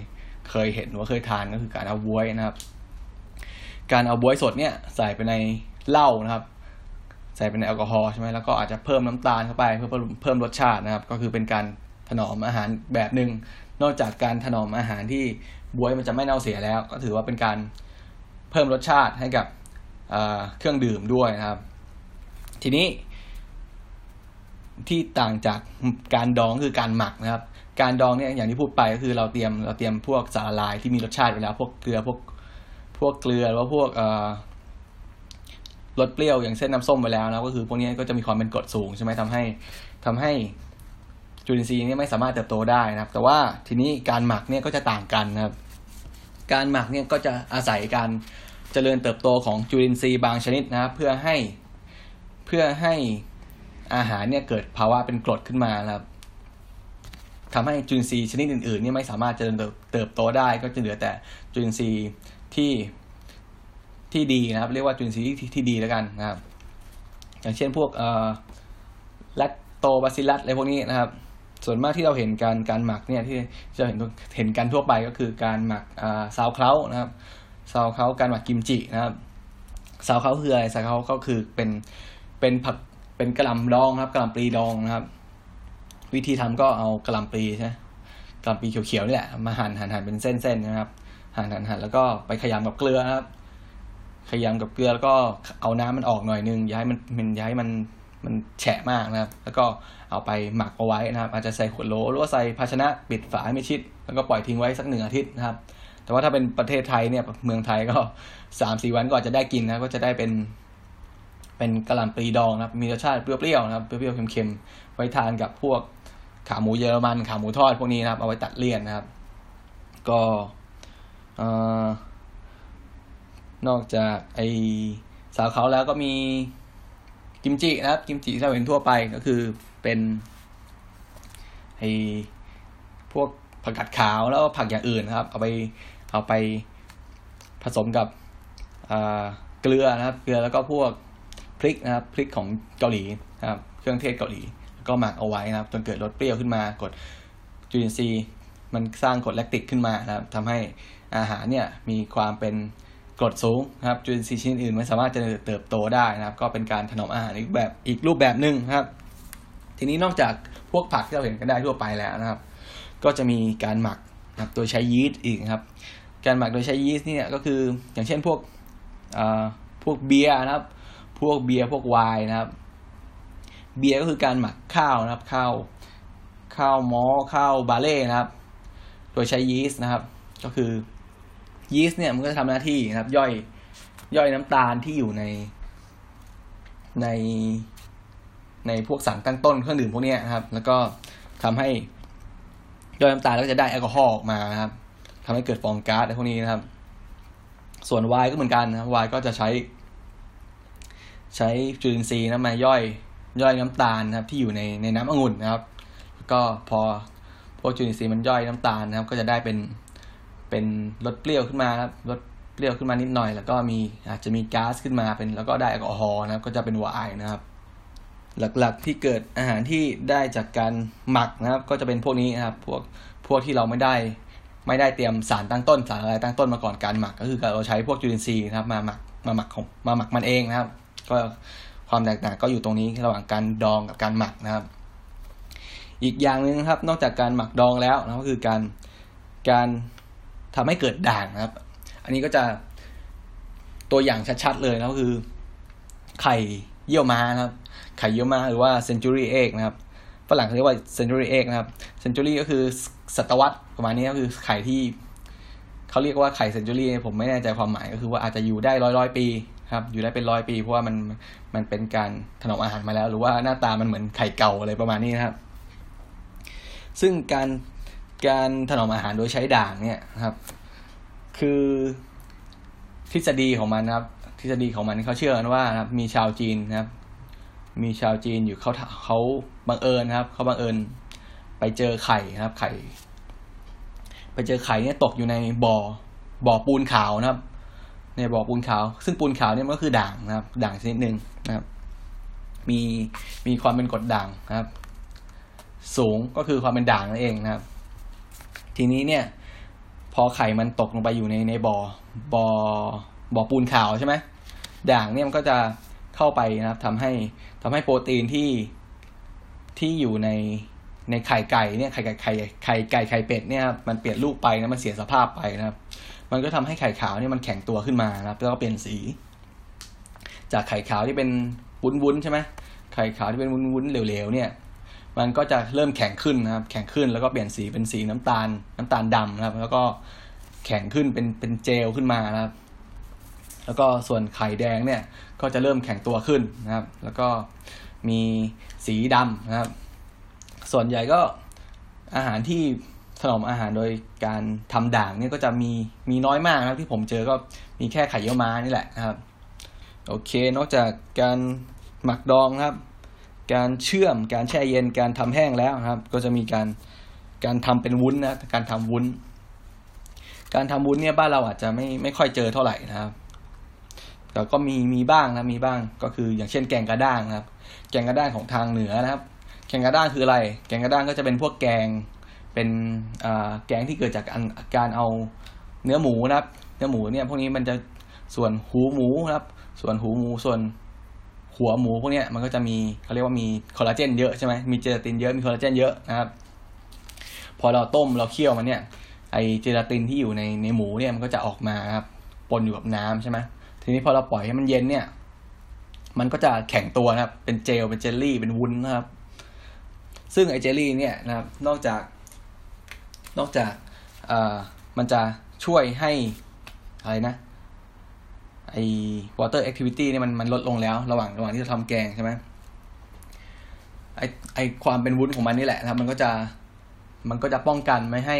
เคยเห็นหรือเคยทานก็คือการเอาบวยนะครับ การเอาบวยสดเนี่ยใส่ไปในเหล้านะครับ ใส่เป็นแอลกอฮอล์ใช่ไหมแล้วก็อาจจะเพิ่มน้ำตาลเข้าไปเพื่อเพิ่มรสชาตินะครับ ก็คือเป็นการถนอมอาหารแบบหนึ่งนอกจากการถนอมอาหารที่บวยมันจะไม่เน่าเสียแล้ว ก็ถือว่าเป็นการเพิ่มรสชาติให้กับเครื่องดื่มด้วยนะครับ ทีนี้ ที่ต่างจากการดองคือการหมักนะครับ การดองเนี่ยอย่างที่พูดไปก็คือเราเตรียมเราเตรียมพวกสารละลายที่มีรสชาติไปแล้วพวกเกลือพวก พวกเกลือหรือว่าพวกรสเปรี้ยวอย่างเส้นน้ำส้มไปแล้วนะก็คือพวกนี้ก็จะมีความเป็นกรดสูงใช่ไหมทำให้ทำให้จุลินทรีย์นี่ไม่สามารถเติบโตได้นะครับ แต่ว่าทีนี้การหมักเนี่ยก็จะต่างกันนะครับ การหมักเนี่ยก็จะอาศัยการเจริญเติบโตของจุลินทรีย์บางชนิดนะครับ เพื่อให้เพื่อให้อาหารเนี่ยเกิดภาวะเป็นกรดขึ้นมานะครับทำให้จุลินทรีย์ชนิดอื่นๆนี่ไม่สามารถเจริญเติบโตได้ ก็จะเหลือแต่จุลินทรีย์ ที่ที่ดีนะครับ เรียกว่าจุลินทรีย์ที่ที่ดีแล้วกันนะครับ อย่างเช่นพวกเอ่อแลคโตบาซิลัสอะไรพวกนี้นะครับ ส่วนมากที่เราเห็นการการหมักเนี่ยที่จะเห็นเห็นกันทั่วไปก็คือการหมักอ่าซาวเคล้านะครับซาวเคล้าการหมักกิมจินะครับซาวเคล้าคืออะไรซาวเคล้าก็คือเป็นเป็นผักเป็นกระหล่ำดองครับกระหล่ำปลีดองนะครับ วิธีทำก็เอากระหล่ำปลีใช่กระหล่ำปลีเขียวๆนี่แหละมาหั่นหั่นหั่นเป็นเส้นๆนะครับ หั่นหั่นหั่นแล้วก็ไปขยำกับเกลือครับ ขยำกับเกลือแล้วก็เอาน้ำมันออกหน่อยนึงย่าให้มันมันย่าให้มันมันแฉะมากนะครับ แล้วก็เอาไปหมักเอาไว้นะครับ อาจจะใส่ขวดโหลหรือว่าใส่ภาชนะปิดฝาให้ไม่ชิด แล้วก็ปล่อยทิ้งไว้สักหนึ่งอาทิตย์นะครับ แต่ว่าถ้าเป็นประเทศไทยเนี่ยเมืองไทยก็สามสี่วันก็อาจจะได้กินนะก็จะได้เป็นเป็นกะหล่ำปลีดองนะครับ มีรสชาติเปรี้ยวๆนะครับ เปรี้ยวๆเค็มๆ ไว้ทานกับพวกขาหมูเยอรมัน ขาหมูทอดพวกนี้นะครับ เอาไว้ตัดเลี่ยนนะครับ ก็ ออนอกจากไอสาวเขาแล้วก็มีกิมจินะครับ กิมจิที่เราเห็นทั่วไปก็คือเป็นไอพวกผักกาดขาวแล้วก็ผักอย่างอื่นนะครับ เอาไปเอาไปผสมกับเกลือนะครับ เกลือแล้วก็พวกพริกนะครับพริกของเกาหลีนะครับเครื่องเทศเกาหลีแล้วก็หมักเอาไว้นะครับ จนเกิดรสเปรี้ยวขึ้นมากดจุลินทรีย์มันสร้างกรดแลคติกขึ้นมานะครับทำให้ อาหารเนี่ยมีความเป็นกรดสูงนะครับจุลินทรีย์ชนิดอื่นไม่สามารถจะเติบโตได้นะครับ ก็เป็นการถนอมอาหารอีกแบบอีกรูปแบบหนึ่งครับ ทีนี้นอกจากพวกผักที่เราเห็นกันได้ทั่วไปแล้วนะครับ ก็จะมีการหมักนะครับโดยใช้ยีสต์อีกครับ การหมักโดยใช้ยีสต์เนี่ยก็คืออย่างเช่นพวกพวกเบียร์นะครับ พวกเบียร์พวกไวน์นะครับ เบียร์ก็คือการหมักข้าวนะครับข้าวข้าวมอข้าวบาเล่นะครับ โดยใช้ยีสต์นะครับ ก็คือ ยีสต์เนี่ยมันก็จะทำหน้าที่นะครับ ย่อยย่อยน้ำตาลที่อยู่ในในในพวกสารตั้งต้นเครื่องดื่มพวกนี้นะครับ แล้วก็ทำให้ย่อยน้ำตาลแล้วก็จะได้แอลกอฮอล์ออกมานะครับทำให้เกิดฟองก๊าซอะไรพวกนี้นะครับ ส่วนไวน์ก็เหมือนกันนะไวน์ก็จะใช้ ใช้จุลินทรีย์นะมาย่อยย่อยน้ำตาลนะครับ ที่อยู่ในในน้ำองุ่นนะครับ แล้วก็พอพวกจุลินทรีย์มันย่อยน้ำตาลนะครับ ก็จะได้เป็น เป็นรสเปรี้ยวขึ้นมาครับรสเปรี้ยวขึ้นมานิดหน่อย แล้วก็มีอาจจะมีก๊าซขึ้นมาเป็น แล้วก็ได้แอลกอฮอล์นะครับ ก็จะเป็นวน์นะครับ หลักๆที่เกิดอาหารที่ได้จากการหมักนะครับ ก็จะเป็นพวกนี้นะครับ พวกพวกที่เราไม่ได้ไม่ได้เตรียมสารตั้งต้นสารอะไรตั้งต้นมาก่อนการหมัก ก็คือเราใช้พวกจุลินทรีย์นะครับ มาหมักมาหมักของมาหมักมันเองนะครับ ก็ความแตกต่างก็อยู่ตรงนี้ระหว่างการดองกับการหมักนะครับ อีกอย่างหนึ่งครับ นอกจากการหมักดองแล้วนะก็คือการการ ทำให้เกิดด่างนะครับ อันนี้ก็จะตัวอย่างชัดๆเลยนะก็คือ ไข่เยี่ยวม้านะครับ ไข่เยี่ยวม้าหรือว่า century egg นะครับฝรั่งเขาเรียกว่า century egg นะครับ century ก็คือศตวรรษประมาณนี้ก็คือไข่ที่เขาเรียกว่าไข่ century ผมไม่แน่ใจความหมายก็คือว่าอาจจะอยู่ได้ร้อยร้อยปีครับ อยู่ได้เป็นร้อยปี เพราะว่ามันมันเป็นการถนอมอาหารมาแล้ว หรือว่าหน้าตามันเหมือนไข่เก่าอะไรประมาณนี้นะครับ ซึ่งการ การถนอมอาหารโดยใช้ด่างเนี่ยครับ คือทฤษฎีของมันนะครับ ทฤษฎีของมันเขาเชื่อกันว่านะครับ มีชาวจีนนะครับ มีชาวจีนอยู่เขาเขาบังเอิญนะครับเขาบังเอิญ ไปเจอไข่นะครับ ไข่ ไปเจอไข่เนี่ยตกอยู่ในบ่อบ่อปูนขาวนะครับ ในบ่อปูนขาว ซึ่งปูนขาวเนี่ยมันก็คือด่างนะครับ ด่างชนิดหนึ่งนะครับ มีมีความเป็นกรดด่างนะครับ สูงก็คือความเป็นด่างนั่นเองนะครับ ทีนี้เนี่ย พอไข่มันตกลงไปอยู่ในในบ่อบ่อบ่อปูนขาวใช่ไหมด่างเนี่ยมันก็จะเข้าไปนะครับทำให้ทำให้โปรตีนที่ที่อยู่ในในไข่ไก่เนี่ยไข่ไก่ไข่ไข่ไก่ไข่เป็ดเนี่ยมันเปลี่ยนรูปไปนะมันเสียสภาพไปนะครับ มันก็ทำให้ไข่ขาวเนี่ยมันแข็งตัวขึ้นมานะครับแล้วก็เปลี่ยนสี จากไข่ขาวที่เป็นวุ้นๆใช่ไหมไข่ขาวที่เป็นวุ้นๆเหลวๆเนี่ย มันก็จะเริ่มแข็งขึ้นนะครับ แข็งขึ้นแล้วก็เปลี่ยนสีเป็นสีน้ำตาล น้ำตาลดำนะครับ แล้วก็แข็งขึ้นเป็นเป็นเจลขึ้นมานะครับ แล้วก็ส่วนไข่แดงเนี่ยก็จะเริ่มแข็งตัวขึ้นนะครับ แล้วก็มีสีดำนะครับ ส่วนใหญ่ก็อาหารที่ถนอมอาหารโดยการทำด่างเนี่ยก็จะมีมีน้อยมากนะครับที่ผมเจอก็มีแค่ไข่เยี่ยวม้านี่แหละนะครับ โอเค นอกจากการหมักดองนะครับ การเชื่อม การแช่เย็น การทำแห้งแล้วครับ ก็จะมีการการทำเป็นวุ้นนะ การทำวุ้น การทำวุ้นเนี่ยบ้านเราอาจจะไม่ไม่ค่อยเจอเท่าไหร่นะครับ แต่ก็มีมีบ้างนะ มีบ้าง ก็คืออย่างเช่นแกงกระด้างนะครับ แกงกระด้างของทางเหนือนะครับ แกงกระด้างคืออะไร แกงกระด้างก็จะเป็นพวกแกง เป็นแกงที่เกิดจากการเอาเนื้อหมูนะครับ เนื้อหมูเนี่ยพวกนี้มันจะส่วนหูหมูนะครับ ส่วนหูหมู ส่วน หัวหมูพวกนี้มันก็จะมีเขาเรียกว่ามีคอลลาเจนเยอะใช่ไหมมีเจลาตินเยอะมีคอลลาเจนเยอะนะครับพอเราต้มเราเคี่ยวมันเนี่ยไอเจลาตินที่อยู่ในในหมูเนี่ยมันก็จะออกมาครับปนอยู่กับน้ำใช่ไหมทีนี้พอเราปล่อยให้มันเย็นเนี่ย มันก็จะแข็งตัวนะครับ เป็นเจลเป็นเจลลี่เป็นวุ้นนะครับ ซึ่งไอเจลลี่เนี่ยนะครับ นอกจาก นอกจากอ่ามันจะช่วยให้อะไรนะ ไอ water activity เนี่ยมันมันลดลงแล้ว ระหว่างระหว่างที่เราทำแกงใช่ไหมไอ้ไอ้ความเป็นวุ้นของมันนี่แหละนะครับ มันก็จะมันก็จะป้องกันไม่ให้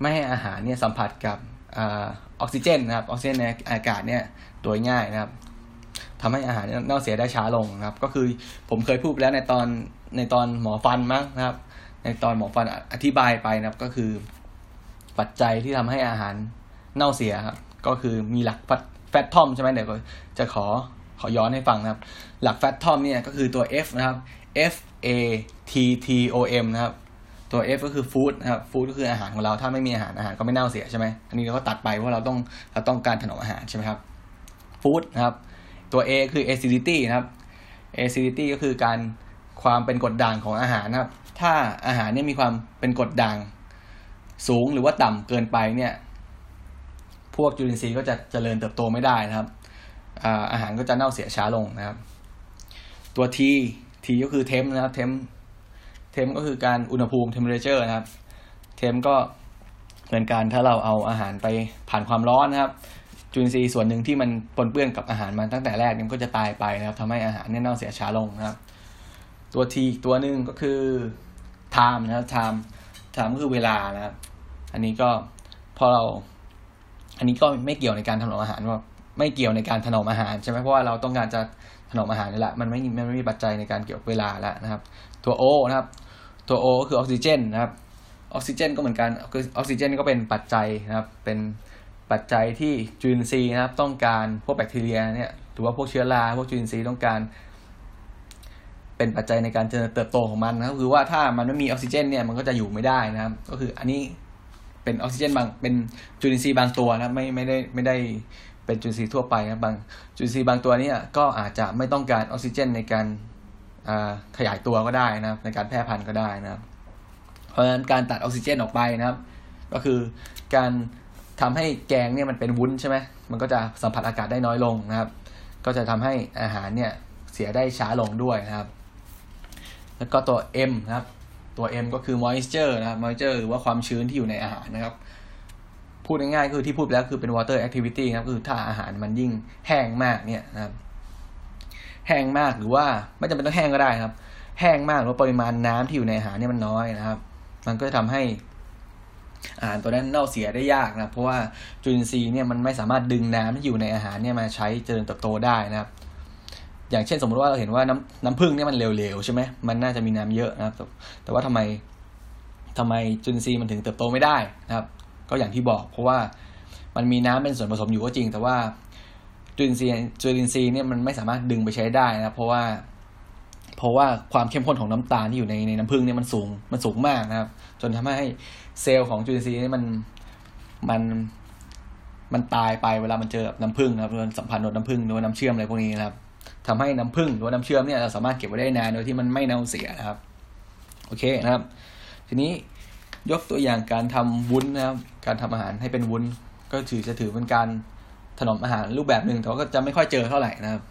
ไม่ให้อาหารเนี่ยสัมผัสกับออกซิเจนนะครับออกซิเจนในอากาศเนี่ยโดยง่ายนะครับทำให้อาหารเน่าเสียได้ช้าลงนะครับ ก็คือผมเคยพูดแล้วในตอนในตอนหมอฟันมั้งนะครับ ในตอนหมอฟันอธิบายไปนะครับก็คือปัจจัยที่ทำให้อาหารเน่าเสียครับก็คือมีหลัก แฟตทอมใช่ไหมเดี๋ยวจะขอขอย้อนให้ฟังนะครับ หลักแฟตทอมเนี่ยก็คือตัว F นะครับ F A T T O M นะครับ ตัว F ก็คือฟู้ดนะครับฟู้ดก็คืออาหารของเราถ้าไม่มีอาหารอาหารก็ไม่เน่าเสียใช่ไหมอันนี้เราก็ตัดไปเพราะเราต้องเราต้องการถนอมอาหารใช่ไหมครับฟู้ดนะครับ ตัว A คือ acidity นะครับ acidity ก็คือการความเป็นกรดด่างของอาหารนะครับ ถ้าอาหารเนี่ยมีความเป็นกรดด่างสูงหรือว่าต่ำเกินไปเนี่ย วกจุลินทรีย์ก็จะเจริญเติบโตไม่ได้นะครับอาหารก็จะเน่าเสียช้าลงนะครับ ตัว T T ก็คือเทมนะครับเทมเทมก็คือการอุณหภูมิ temperature นะครับ เทมก็เหมือนการถ้าเราเอาอาหารไปผ่านความร้อนนะครับ จุลินทรีย์ส่วนหนึ่งที่มันปนเปื้อนกับอาหารมันตั้งแต่แรกมันก็จะตายไปนะครับทำให้อาหารเนี่ยเน่าเสียช้าลงนะครับ ตัว T ตัวหนึ่งก็คือ time นะครับ time time ก็คือเวลานะครับ อันนี้ก็พอเรา อันนี้ก็ไม่เกี่ยวในการถนอมอาหารว่าไม่เกี่ยวในการถนอมอาหารใช่ไหมเพราะว่าเราต้องการจะถนอมอาหารนี่แหละมันไม่มันไม่มีปัจจัยในการเกี่ยวเวลาแล้วนะครับ ตัวโอนะครับ ตัวโอก็คือออกซิเจนนะครับออกซิเจนก็เหมือนกันคืออกซิเจนก็เป็นปัจจัยนะครับ เป็นปัจจัยที่จุลินทรีย์นะครับ ต้องการพวกแบคทีเรียเนี่ยหรือว่าพวกเชื้อราพวกจุลินทรีย์ต้องการ เป็นปัจจัยในการเจริญเติบโตของมันนะครับคือว่าถ้ามันไม่มีออกซิเจนเนี่ยมันก็จะอยู่ไม่ได้นะครับ ก็คืออันนี้ เป็นออกซิเจนบางเป็นจุลินทรีย์บางตัวนะไม่ไม่ได้ไม่ได้เป็นจุลินทรีย์ทั่วไปนะบางจุลินทรีย์บางตัวนี้ก็อาจจะไม่ต้องการออกซิเจนในการขยายตัวก็ได้นะในการแพร่พันธุ์ก็ได้นะครับเพราะฉะนั้นการตัดออกซิเจนออกไปนะครับ ก็คือการทำให้แกงเนี่ยมันเป็นวุ้นใช่ไหมมันก็จะสัมผัสอากาศได้น้อยลงนะครับ ก็จะทำให้อาหารเนี่ยเสียได้ช้าลงด้วยนะครับ แล้วก็ตัว M นะครับ ตัว M ก็คือ moisture นะครับ moisture หรือว่าความชื้นที่อยู่ในอาหารนะครับ พูดง่ายๆคือที่พูดแล้วคือเป็น water activity ครับคือถ้าอาหารมันยิ่งแห้งมากเนี่ยนะครับ แห้งมากหรือว่าไม่จำเป็นต้องแห้งก็ได้ครับ แห้งมากหรือปริมาณน้ำที่อยู่ในอาหารเนี่ยมันน้อยนะครับ มันก็จะทำให้อาหารตัวนั้นเน่าเสียได้ยากนะเพราะว่าจุลินทรีย์เนี่ยมันไม่สามารถดึงน้ำที่อยู่ในอาหารเนี่ยมาใช้เจริญเติบโตได้นะครับ อย่างเช่นสมมติว่าเราเห็นว่าน้ำน้ำผึ้งเนี่ยมันเหลวๆใช่ไหมมันน่าจะมีน้ำเยอะนะครับ แต่ว่าทำไมทำไมจุลินทรีย์มันถึงเติบโตไม่ได้นะครับ ก็อย่างที่บอกเพราะว่ามันมีน้ำเป็นส่วนผสมอยู่ก็จริง แต่ว่าจุลินทรีย์จุลินทรีย์เนี่ยมันไม่สามารถดึงไปใช้ได้นะเพราะว่าเพราะว่าความเข้มข้นของน้ำตาลที่อยู่ในในน้ำผึ้งเนี่ยมันสูงมันสูงมากนะครับ จนทำให้เซลล์ของจุลินทรีย์นี่มันมันมันตายไปเวลามันเจอน้ำผึ้งนะครับสัมพันธ์กับน้ำผึ้งหรือว่าน้ำเชื่อมอะไรพวกนี้นะครับ ทำให้น้ำผึ้งหรือว่าน้ำเชื่อมเนี่ยเราสามารถเก็บไว้ได้นานโดยที่มันไม่เน่าเสียนะครับ โอเคนะครับ ทีนี้ยกตัวอย่างการทำวุ้นนะครับ การทำอาหารให้เป็นวุ้น ก็ถือจะถือเป็นการถนอมอาหารรูปแบบหนึ่งแต่ก็จะไม่ค่อยเจอเท่าไหร่นะครับ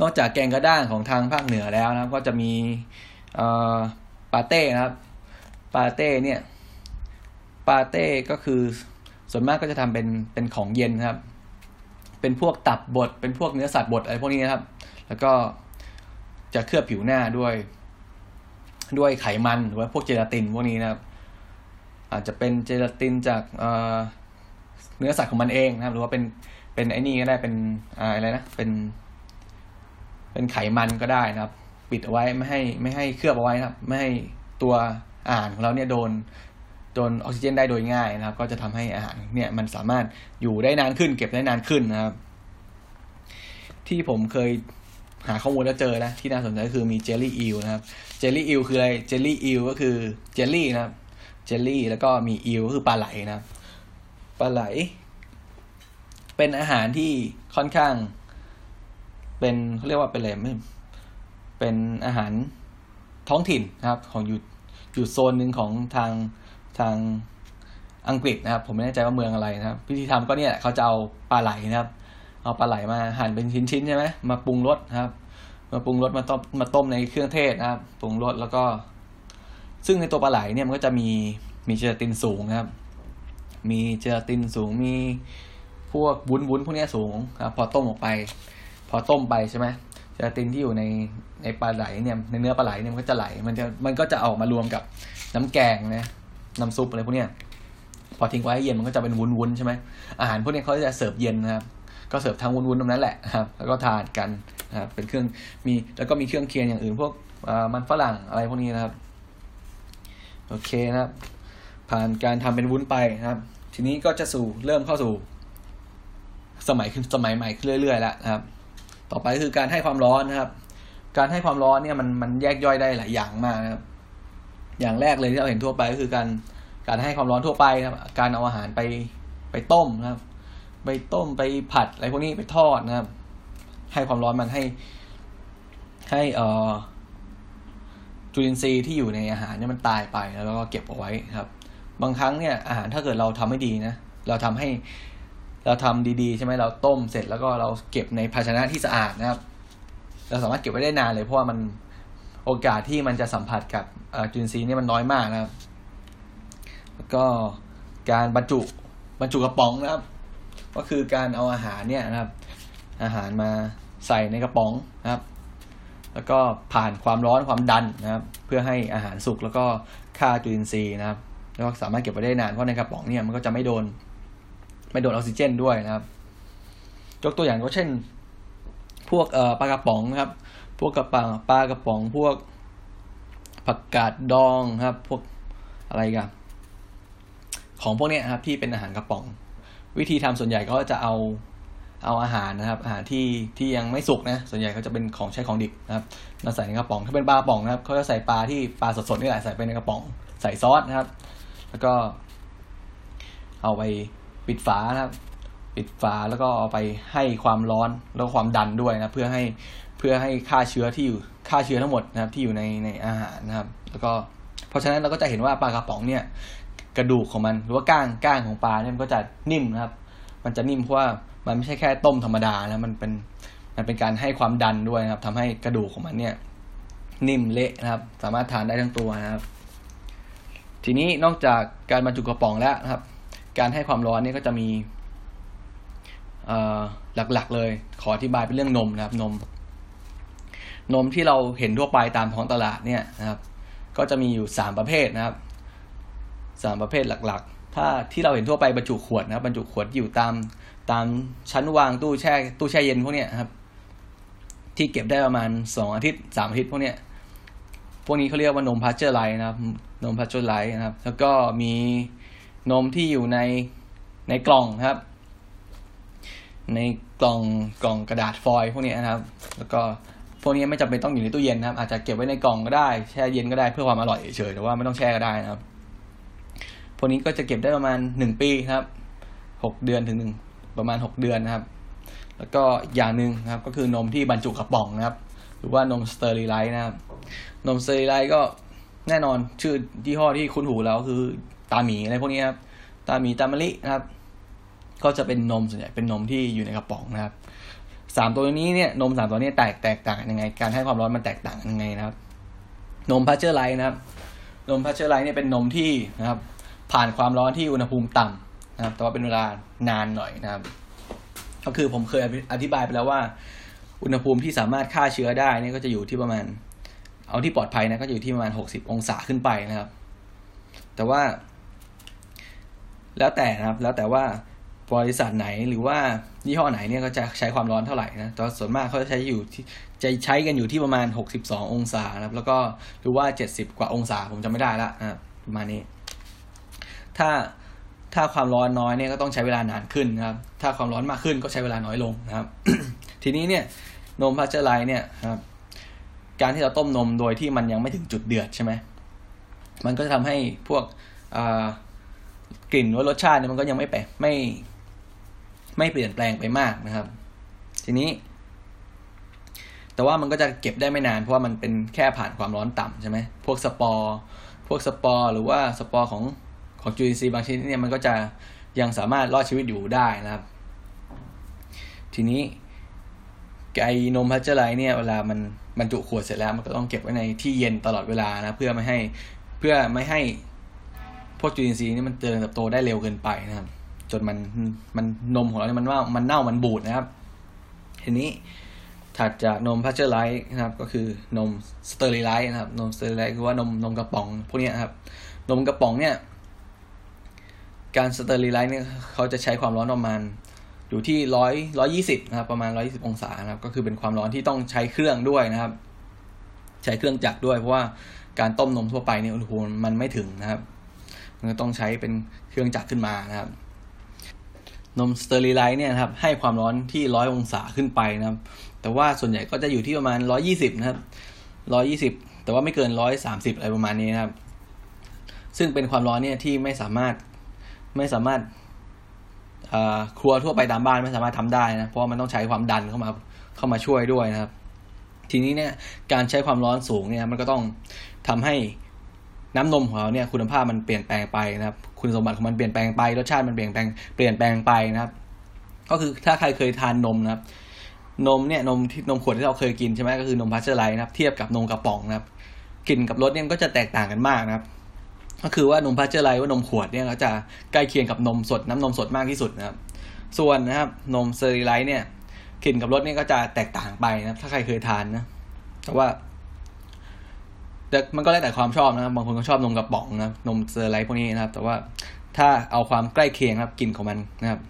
นอกจากแกงกระด้างของทางภาคเหนือแล้วนะครับ ก็จะมีปาเต้นะครับ ปาเต้เนี่ย ปาเต้ก็คือส่วนมากก็จะทำเป็นเป็นของเย็นครับ เป็นพวกตับบด เป็นพวกเนื้อสัตว์บดอะไรพวกนี้นะครับ แล้วก็จะเคลือบผิวหน้าด้วย ด้วยไขมันหรือว่าพวกเจลาตินพวกนี้นะครับ อาจจะเป็นเจลาตินจากเนื้อสัตว์ของมันเองนะครับ หรือว่าเป็นเป็นไอ้นี่ก็ได้เป็นอะไรนะเป็น เป็นไขมันก็ได้นะครับ ปิดเอาไว้ไม่ให้ไม่ให้เคลือบเอาไว้นะครับ ไม่ให้ตัวอาหารของเราเนี่ยโดน โดนออกซิเจนได้โดยง่ายนะครับ ก็จะทำให้อาหารเนี่ยมันสามารถอยู่ได้นานขึ้น เก็บได้นานขึ้นนะครับ ที่ผมเคยหาข้อมูลแล้วเจอนะ ที่น่าสนใจคือมี jelly eel นะครับ jelly eel คืออะไร jelly eel ก็คือเจลลี่นะครับเจลลี่แล้วก็มี eel ก็คือปลาไหลนะครับปลาไหล เป็นอาหารที่ค่อนข้าง เป็นเขาเรียกว่าเป็นอะไรไม่เป็นอาหารท้องถิ่นนะครับ ของอยู่อยู่โซนหนึ่งของทาง ทางอังกฤษนะครับ ผมไม่แน่ใจว่าเมืองอะไรนะครับพิธีทำก็เนี่ยเขาจะเอาปลาไหลนะครับ เอาปลาไหลมาหั่นเป็นชิ้นๆใช่ไหมมาปรุงรสครับ มาปรุงรสมาต้มมาต้มในเครื่องเทศนะครับปรุงรสแล้วก็ ซึ่งในตัวปลาไหลเนี่ยมันก็จะมีมีเจลาตินสูงนะครับ มีเจลาตินสูงมีพวกวุ้นวุ้นพวกนี้สูงครับพอต้มออกไป พอต้มไปใช่ไหมเจลาตินที่อยู่ในในปลาไหลเนี่ยในเนื้อปลาไหลเนี่ยมันก็จะไหล มันจะมันก็จะออกมารวมกับน้ำแกงนะ น้ำซุปอะไรพวกเนี้ยพอทิ้งไว้เย็นมันก็จะเป็นวุ้นๆใช่ไหมอาหารพวกนี้เขาจะเสิร์ฟเย็นนะครับ ก็เสิร์ฟทั้งวุ้นๆตรงนั้นแหละครับ แล้วก็ทานกันนะครับเป็นเครื่องมีแล้วก็มีเครื่องเคียงอย่างอื่น พวกมันฝรั่งอะไรพวกนี้นะครับ โอเคนะครับ ผ่านการทำเป็นวุ้นไปนะครับ ทีนี้ก็จะสู่เริ่มเข้าสู่ สมัยขึ้นสมัยใหม่ขึ้นเรื่อยๆแล้วนะครับ ต่อไปคือการให้ความร้อนนะครับ การให้ความร้อนเนี่ยมันมันแยกย่อยได้หลายอย่างมากนะครับ อย่างแรกเลยที่เราเห็นทั่วไปก็คือการการให้ความร้อนทั่วไปนะครับ การเอาอาหารไปไปต้มนะครับ ไปต้มไปผัดอะไรพวกนี้ไปทอดนะครับ ให้ความร้อนมันให้ ให้เอ่อจุลินทรีย์ที่อยู่ในอาหารเนี่ยมันตายไปแล้วก็เก็บเอาไว้ครับ บางครั้งเนี่ยอาหารถ้าเกิดเราทำไม่ดีนะเราทำให้เราทำดีๆ ใช่ไหมเราต้มเสร็จแล้วก็เราเก็บในภาชนะที่สะอาดนะครับ เราสามารถเก็บไว้ได้นานเลยเพราะว่ามัน โอกาสที่มันจะสัมผัสกับจุลินทรีย์นี่มันน้อยมากนะครับ แล้วก็การบรรจุบรรจุกระป๋องนะครับ ก็คือการเอาอาหารเนี่ยนะครับ อาหารมาใส่ในกระป๋องนะครับ แล้วก็ผ่านความร้อนความดันนะครับ เพื่อให้อาหารสุกแล้วก็ฆ่าจุลินทรีย์นะครับ แล้วก็สามารถเก็บไว้ได้นานเพราะในกระป๋องเนี่ยมันก็จะไม่โดน ไม่โดนออกซิเจนด้วยนะครับยกตัวอย่างก็เช่น พวกปลากระป๋องนะครับ พวกกระป๋องปลากระป๋องพวกผักกาดดองครับ พวกอะไรกันของพวกนี้ครับที่เป็นอาหารกระป๋อง วิธีทำส่วนใหญ่ก็จะเอาเอาอาหารนะครับ อาหารที่ที่ยังไม่สุกนะ ส่วนใหญ่เขาจะเป็นของใช้ของดิบนะครับมาใส่ในกระป๋อง ถ้าเป็นปลากระป๋องนะครับเขาจะใส่ปลาที่ปลาสดๆนี่แหละใส่ไปในกระป๋อง ใส่ซอสนะครับ แล้วก็ เอาไปปิดฝานะครับ ปิดฝาแล้วก็เอาไปให้ความร้อนแล้วความดันด้วยนะเพื่อให้ พื่อให้ฆ่าเชื้อที่อยู่ฆ่าเชื้อทั้งหมดนะครับที่อยู่ในในอาหารนะครับ แล้วก็เพราะฉะนั้นเราก็จะเห็นว่าปลากระป๋องเนี่ย กระดูกของมันหรือว่าก้างก้างของปลาเนี่ยมันก็จะนิ่มนะครับ มันจะนิ่มเพราะว่ามันไม่ใช่แค่ต้มธรรมดานะมันเป็นมันเป็นการให้ความดันด้วยนะครับทำให้กระดูกของมันเนี่ย นิ่มเละนะครับ สามารถทานได้ทั้งตัวนะครับ ทีนี้นอกจากการบรรจุกระป๋องแล้วนะครับ การให้ความร้อนเนี่ยก็จะมีหลักๆเลย ขออธิบายเป็นเรื่องนมนะครับ นม นมที่เราเห็นทั่วไปตามท้องตลาดเนี่ยนะครับ ก็จะมีอยู่สามประเภทนะครับสามประเภทหลักๆ ถ้าที่เราเห็นทั่วไปบรรจุขวดนะครับ บรรจุขวดอยู่ตามตามชั้นวางตู้แช่ตู้แช่เย็นพวกเนี้ยครับ ที่เก็บได้ประมาณสองอาทิตย์สามอาทิตย์พวกเนี้ยพวกนี้เขาเรียกว่านมพาสเจอร์ไรซ์นะครับ นมพาสเจอร์ไรซ์นะครับ แล้วก็มีนมที่อยู่ในในกล่องครับ ในกล่องกล่องกระดาษฟอยล์พวกนี้นะครับ แล้วก็ พวกนี้ไม่จำเป็นต้องอยู่ในตู้เย็นนะครับ อาจจะเก็บไว้ในกล่องก็ได้แช่เย็นก็ได้เพื่อความอร่อยเฉยๆแต่ว่าไม่ต้องแช่ก็ได้นะครับ พวกนี้ก็จะเก็บได้ประมาณหนึ่งปีครับหกเดือนถึงหนึ่งประมาณหกเดือนนะครับ แล้วก็อย่างหนึ่งนะครับ ก็คือนมที่บรรจุกระป๋องนะครับ หรือว่านมสเตอริไลซ์นะครับ นมสเตอริไลซ์ก็แน่นอนชื่อยี่ห้อที่คุ้นหูแล้วคือตราหมีอะไรพวกนี้ครับ ตราหมีตรามะลินะครับ ก็จะเป็นนมส่วนใหญ่เป็นนมที่อยู่ในกระป๋องนะครับ สามตัวนี้เนี่ยนมสามตัวนี้แตกแตกต่างยังไง การให้ความร้อนมันแตกต่างยังไงนะครับ นมพาสเจอร์ไรซ์นะครับ นมพาสเจอร์ไรซ์เนี่ยเป็นนมที่นะครับ ผ่านความร้อนที่อุณหภูมิต่ำนะครับ แต่ว่าเป็นเวลานานหน่อยนะครับ ก็คือผมเคยอธิบายไปแล้วว่า อุณหภูมิที่สามารถฆ่าเชื้อได้นี่ก็จะอยู่ที่ประมาณ เอาที่ปลอดภัยนะก็อยู่ที่ประมาณหกสิบองศาขึ้นไปนะครับ แต่ว่า แล้วแต่นะครับ แล้วแต่ว่า บริษัทไหนหรือว่ายี่ห้อไหนเนี่ยก็จะใช้ความร้อนเท่าไหร่นะแต่ส่วนมากเขาจะใช้อยู่ที่จะใช้กันอยู่ที่ประมาณหกสิบสององศานะครับ แล้วก็หรือว่าเจ็ดสิบกว่าองศาผมจำไม่ได้ละนะประมาณนี้ ถ้าถ้าความร้อนน้อยเนี่ยก็ต้องใช้เวลานานขึ้นนะครับ ถ้าความร้อนมากขึ้นก็ใช้เวลาน้อยลงนะครับ ทีนี้เนี่ยนมพาสเจอร์ไรซ์เนี่ยครับ การที่เราต้มนมโดยที่มันยังไม่ถึงจุดเดือดใช่ไหมมันก็จะทำให้พวกกลิ่นหรือรสชาติเนี่ยมันก็ยังไม่แปไม่ ไม่เปลี่ยนแปลงไปมากนะครับ ทีนี้ แต่ว่ามันก็จะเก็บได้ไม่นาน เพราะว่ามันเป็นแค่ผ่านความร้อนต่ำใช่ไหมพวกสปอร์ พวกสปอร์ หรือว่าสปอร์ของของจุลินทรีย์บางชนิดเนี่ยมันก็จะยังสามารถรอดชีวิตอยู่ได้นะครับ ทีนี้ไอ้นมพาสเจอร์ไรซ์เนี่ยเวลามันบรรจุขวดเสร็จแล้ว มันก็ต้องเก็บไว้ในที่เย็นตลอดเวลานะเพื่อไม่ให้เพื่อไม่ให้พวกจุลินทรีย์นี่มันเจริญเติบโตได้เร็วเกินไปนะครับ จนมันมันนมของเราเนี่ยมันว่ามันเน่ามันบูดนะครับ ทีนี้ถัดจากนมพาสเจอร์ไรส์นะครับ ก็คือนมสเตอริไลส์นะครับ นมสเตอริไลส์คือว่านมนมกระป๋องพวกนี้นะครับ นมกระป๋องเนี่ย การสเตอริไลส์เนี่ยเขาจะใช้ความร้อนประมาณอยู่ที่ร้อยร้อยยี่สิบนะครับ ประมาณร้อยยี่สิบองศานะครับ ก็คือเป็นความร้อนที่ต้องใช้เครื่องด้วยนะครับ ใช้เครื่องจักรด้วย เพราะว่าการต้มนมทั่วไปเนี่ยอุณหภูมิมันไม่ถึงนะครับ มันก็ต้องใช้เป็นเครื่องจักรขึ้นมานะครับ นมสเตอริไลท์เนี่ยครับให้ความร้อนที่ร้อยองศาขึ้นไปนะครับ แต่ว่าส่วนใหญ่ก็จะอยู่ที่ประมาณร้อยี่สิบนะครับร้อยี่สิบแต่ว่าไม่เกินร้อยสามสิบอะไรประมาณนี้นะครับ ซึ่งเป็นความร้อนเนี่ยที่ไม่สามารถไม่สามารถครัวทั่วไปตามบ้านไม่สามารถทำได้นะเพราะมันต้องใช้ความดันเข้ามาเข้ามาช่วยด้วยนะครับ ทีนี้เนี่ยการใช้ความร้อนสูงเนี่ยมันก็ต้องทำให้ น้ำนมของเราเนี่ยคุณภาพมันเปลี่ยนแปลงไปนะครับ คุณสมบัติของมันเปลี่ยนแปลงไปรสชาติมันเปลี่ยนแปลงเปลี่ยนแปลงไปนะครับ ก็คือถ้าใครเคยทานนมนะครับ นมเนี่ยนมที่นมขวดที่เราเคยกินใช่ไหมก็คือนมพาสเจอร์ไรส์นะครับ เทียบกับนมกระป๋องนะครับกลิ่นกับรสเนี่ยก็จะแตกต่างกันมากนะครับ ก็คือว่านมพาสเจอร์ไรส์ว่านมขวดเนี่ยก็จะใกล้เคียงกับนมสดน้ำนมสดมากที่สุดนะครับ ส่วนนะครับนมสเตอริไลส์เนี่ยกลิ่นกับรสเนี่ยก็จะแตกต่างไปนะครับ ถ้าใครเคยทานนะแต่ว่า แต่มันก็แล้วแต่ความชอบนะครับบางคนก็ชอบนมกระป๋องนะนมสเตอริไลส์พวกนี้นะครับ แต่ว่าถ้าเอาความใกล้เคียงครับกลิ่นของมันนะครับ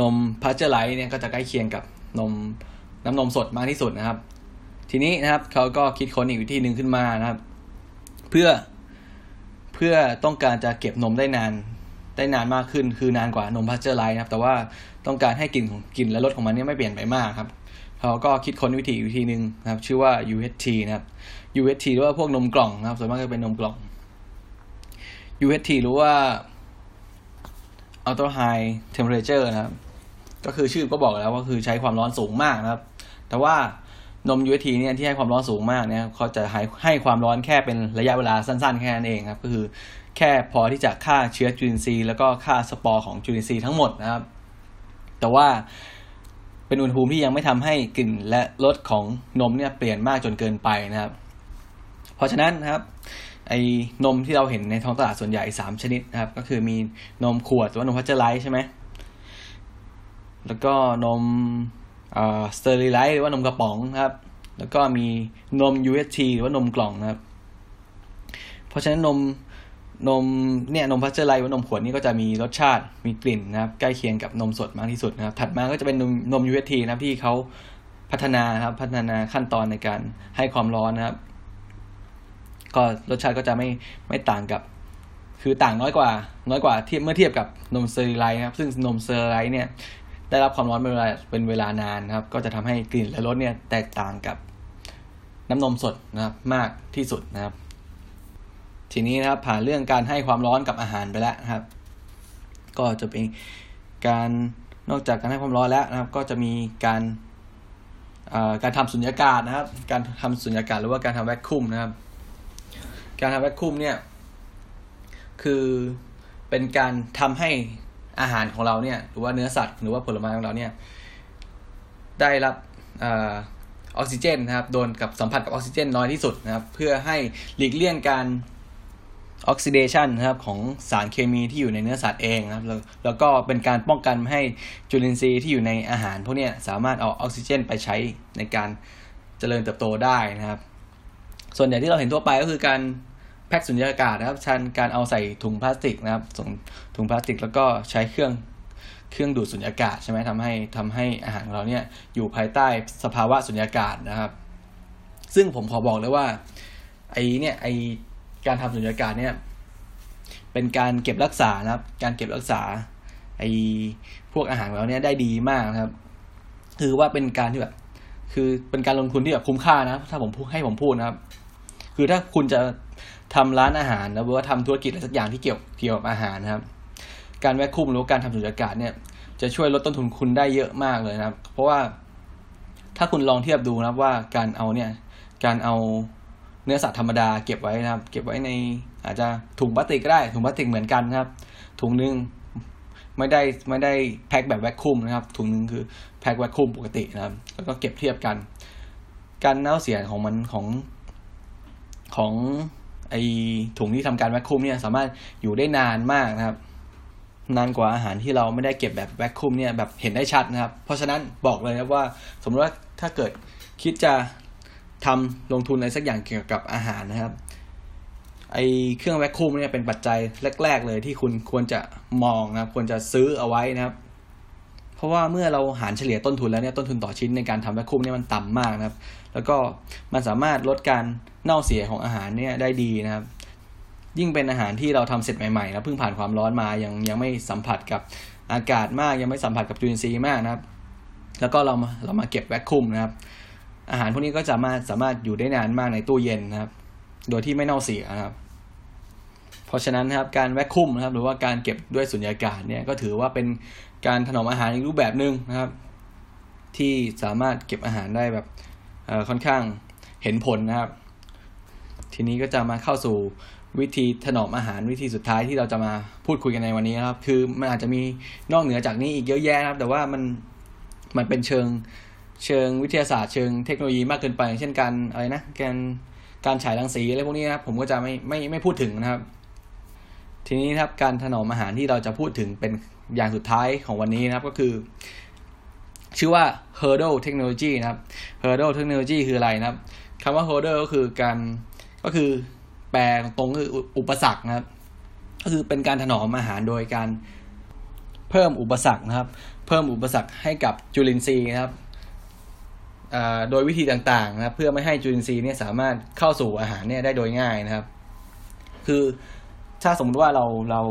นมพาสเจอร์ไรส์เนี่ยก็จะใกล้เคียงกับนมน้ำนมสดมากที่สุดนะครับ ทีนี้นะครับเขาก็คิดค้นอีกวิธีหนึ่งขึ้นมานะครับ เพื่อเพื่อต้องการจะเก็บนมได้นานได้นานมากขึ้น คือนานกว่านมพัชเจอร์ไลท์นะครับ แต่ว่าต้องการให้กลิ่นของกลิ่นและรสของมันเนี่ยไม่เปลี่ยนไปมากครับเขาก็คิดค้นวิธีวิธีหนึ่งนะครับ ชื่อว่า UHT นะครับ UHT หรือว่าพวกนมกล่องนะครับส่วนมากจะเป็นนมกล่อง UHT หรือว่า Ultra High Temperature นะครับ ก็คือชื่อก็บอกแล้วว่าคือใช้ความร้อนสูงมากนะครับ แต่ว่านม UHT เนี่ยที่ให้ความร้อนสูงมากเนี่ยเขาจะให้ให้ความร้อนแค่เป็นระยะเวลาสั้นๆ แค่นั้นเองครับ ก็คือแค่พอที่จะฆ่าเชื้อจุลินทรีย์แล้วก็ฆ่าสปอร์ของจุลินทรีย์ทั้งหมดนะครับ แต่ว่าเป็นอุณหภูมิที่ยังไม่ทำให้กลิ่นและรสของนมเนี่ยเปลี่ยนมากจนเกินไปนะครับ เพราะฉะนั้นนะครับไอ้นมที่เราเห็นในท้องตลาดส่วนใหญ่สามชนิดนะครับ ก็คือมีนมขวดหรือว่านมพาสเจอร์ไรส์ใช่ไหมแล้วก็นมสเตอริไลส์หรือว่านมกระป๋องนะครับ แล้วก็มีนม UHT หรือว่านมกล่องนะครับ เพราะฉะนั้นนมนมเนี่ยนมพาสเจอร์ไรส์ว่านมขวดนี่ก็จะมีรสชาติมีกลิ่นนะครับ ใกล้เคียงกับนมสดมากที่สุดนะครับ ถัดมาก็จะเป็นนมนม UHT นะครับที่เขาพัฒนาครับพัฒนาขั้นตอนในการให้ความร้อนนะครับ ก็รสชาติก็จะไม่ไม่ต่างกับ คือต่างน้อยกว่า น้อยกว่าที่เมื่อเทียบกับนมสเตอริไลส์นะครับ ซึ่งนมสเตอริไลส์เนี่ย ได้รับความร้อนเป็นเวลาเป็นเวลานานนะครับ ก็จะทำให้กลิ่นและรสเนี่ยแตกต่างกับน้ำนมสดนะครับมากที่สุดนะครับ ทีนี้นะครับผ่านเรื่องการให้ความร้อนกับอาหารไปแล้วนะครับ ก็จะเป็นการนอกจากการให้ความร้อนแล้วนะครับ ก็จะมีการการทำสุญญากาศนะครับ การทำสุญญากาศหรือว่าการทำแวคคุมนะครับ การทำแวคคุมเนี่ยคือเป็นการทำให้อาหารของเราเนี่ยหรือว่าเนื้อสัตว์หรือว่าผลไม้ของเราเนี่ยได้รับออกซิเจนนะครับโดนกับสัมผัสกับออกซิเจนน้อยที่สุดนะครับ เพื่อให้หลีกเลี่ยงการออกซิเดชันนะครับของสารเคมีที่อยู่ในเนื้อสัตว์เองนะครับแล้วแล้วก็เป็นการป้องกันให้จุลินทรีย์ที่อยู่ในอาหารพวกนี้สามารถเอาออกซิเจนไปใช้ในการเจริญเติบโตได้นะครับ ส่วนใหญ่ที่เราเห็นทั่วไปก็คือการ พ็คสุญญากาศนะครับชันการเอาใส่ถุงพลาสติกนะครับส่งถุงพลาสติกแล้วก็ใช้เครื่องเครื่องดูดสุญญากาศใช่ไหมทำให้ทำให้อาหารของเราเนี่ยอยู่ภายใต้สภาวะสุญญากาศนะครับ ซึ่งผมขอบอกเลยว่าไอเนี่ยไอการทำสุญญากาศเนี่ยเป็นการเก็บรักษานะครับ การเก็บรักษาไอพวกอาหารของเราเนี่ยได้ดีมากนะครับ คือว่าเป็นการที่แบบคือเป็นการลงทุนที่แบบคุ้มค่านะ ถ้าผมให้ผมพูดนะครับ คือถ้าคุณจะ ทำร้านอาหารนะหรือว่าทำธุรกิจอะไรสักอย่างที่เกี่ยวเกี่ยวกับอาหารนะครับ การแวคคุมหรือการทำสุญญากาศเนี่ยจะช่วยลดต้นทุนคุณได้เยอะมากเลยนะครับ เพราะว่าถ้าคุณลองเทียบดูนะครับว่าการเอาเนี่ยการเอาเนื้อสัตว์ธรรมดาเก็บไว้นะครับ เก็บไว้ในอาจจะถุงพลาสติกก็ได้ถุงพลาสติกเหมือนกันนะครับ ถุงนึงไม่ได้ไม่ได้แพ็คแบบแวคคุมนะครับ ถุงนึงคือแพ็คแวคคุมปกตินะครับ แล้วก็เก็บเทียบกัน การเน่าเสียของมันของของ ไอถุงที่ทำการแวคคุมเนี่ยสามารถอยู่ได้นานมากนะครับ นานกว่าอาหารที่เราไม่ได้เก็บแบบแวคคุมเนี่ยแบบเห็นได้ชัดนะครับ เพราะฉะนั้นบอกเลยนะว่าสมมติว่าถ้าเกิดคิดจะทำลงทุนอะไรสักอย่างเกี่ยวกับอาหารนะครับไอเครื่องแวคคุมเนี่ยเป็นปัจจัยแรก ๆ เลยที่คุณควรจะมองนะครับ ควรจะซื้อเอาไว้นะครับ ราะว่าเมื่อเราหารเฉลี่ยต้นทุนแล้วเนี่ยต้นทุนต่อชิ้นในการทำแวคคุมเนี่ยมันต่ำมากนะครับ แล้วก็มันสามารถลดการเน่าเสียของอาหารเนี่ยได้ดีนะครับ ยิ่งเป็นอาหารที่เราทำเสร็จใหม่ๆนะเพิ่งผ่านความร้อนมายังยังไม่สัมผัสกับอากาศมากยังไม่สัมผัสกับจุลินทรีย์มากนะครับ แล้วก็เรามาเรามาเก็บแวคคุมนะครับ อาหารพวกนี้ก็จะมาสามารถอยู่ได้นานมากในตู้เย็นนะครับ โดยที่ไม่เน่าเสียนะครับเพราะฉะนั้นนะครับการแวคคุมนะครับหรือว่าการเก็บด้วยสุญญากาศเนี่ยก็ถือว่าเป็น การถนอมอาหารอีกรูปแบบหนึ่งนะครับ ที่สามารถเก็บอาหารได้แบบค่อนข้างเห็นผลนะครับ ทีนี้ก็จะมาเข้าสู่วิธีถนอมอาหารวิธีสุดท้ายที่เราจะมาพูดคุยกันในวันนี้นะครับ คือมันอาจจะมีนอกเหนือจากนี้อีกเยอะแยะนะครับ แต่ว่ามันมันเป็นเชิงเชิงวิทยาศาสตร์เชิงเทคโนโลยีมากเกินไปเช่นการอะไรนะการการฉายรังสีอะไรพวกนี้นะครับผมก็จะไม่ไม่ไม่พูดถึงนะครับ ทีนี้ครับการถนอมอาหารที่เราจะพูดถึงเป็น อย่างสุดท้ายของวันนี้นะครับก็คือ ชื่อว่า hurdle technology นะครับ hurdle technology คืออะไรนะครับคำว่า hurdle ก็คือการก็คือแปลตรงคืออุปสรรคนะครับ ก็คือเป็นการถนอมอาหารโดยการเพิ่มอุปสรรคนะครับ เพิ่มอุปสรรคให้กับจุลินทรีย์นะครับโดยวิธีต่างๆนะครับ เพื่อไม่ให้จุลินทรีย์เนี่ยสามารถเข้าสู่อาหารเนี่ยได้โดยง่ายนะครับ คือถ้าสมมติว่าเราเรา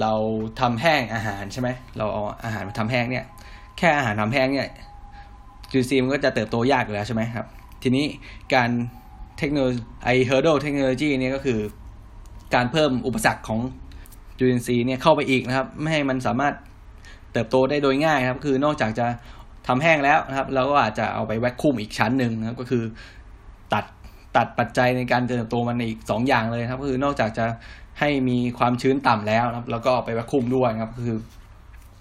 เราทำแห้งอาหารใช่ไหมเราเอาอาหารมาทำแห้งเนี่ย แค่อาหารทำแห้งเนี่ยจุลินทรีย์มันก็จะเติบโตยากอยู่แล้วใช่ไหมครับ ทีนี้การเทคโนโลยีไอเฮอร์โดเทคโนโลยีเนี่ยก็คือ การเพิ่มอุปสรรคของจุลินทรีย์เนี่ยเข้าไปอีกนะครับ ไม่ให้มันสามารถเติบโตได้โดยง่ายครับ คือนอกจากจะทำแห้งแล้วนะครับ เราก็อาจจะเอาไปแวคคุมอีกชั้นหนึ่งนะครับ ก็คือตัดตัดปัจจัยในการเติบโตมันอีกสองอย่างเลยครับ ก็คือนอกจากจะ ให้มีความชื้นต่ำแล้วนะครับ แล้วก็ไปแวคคุมด้วยครับคือ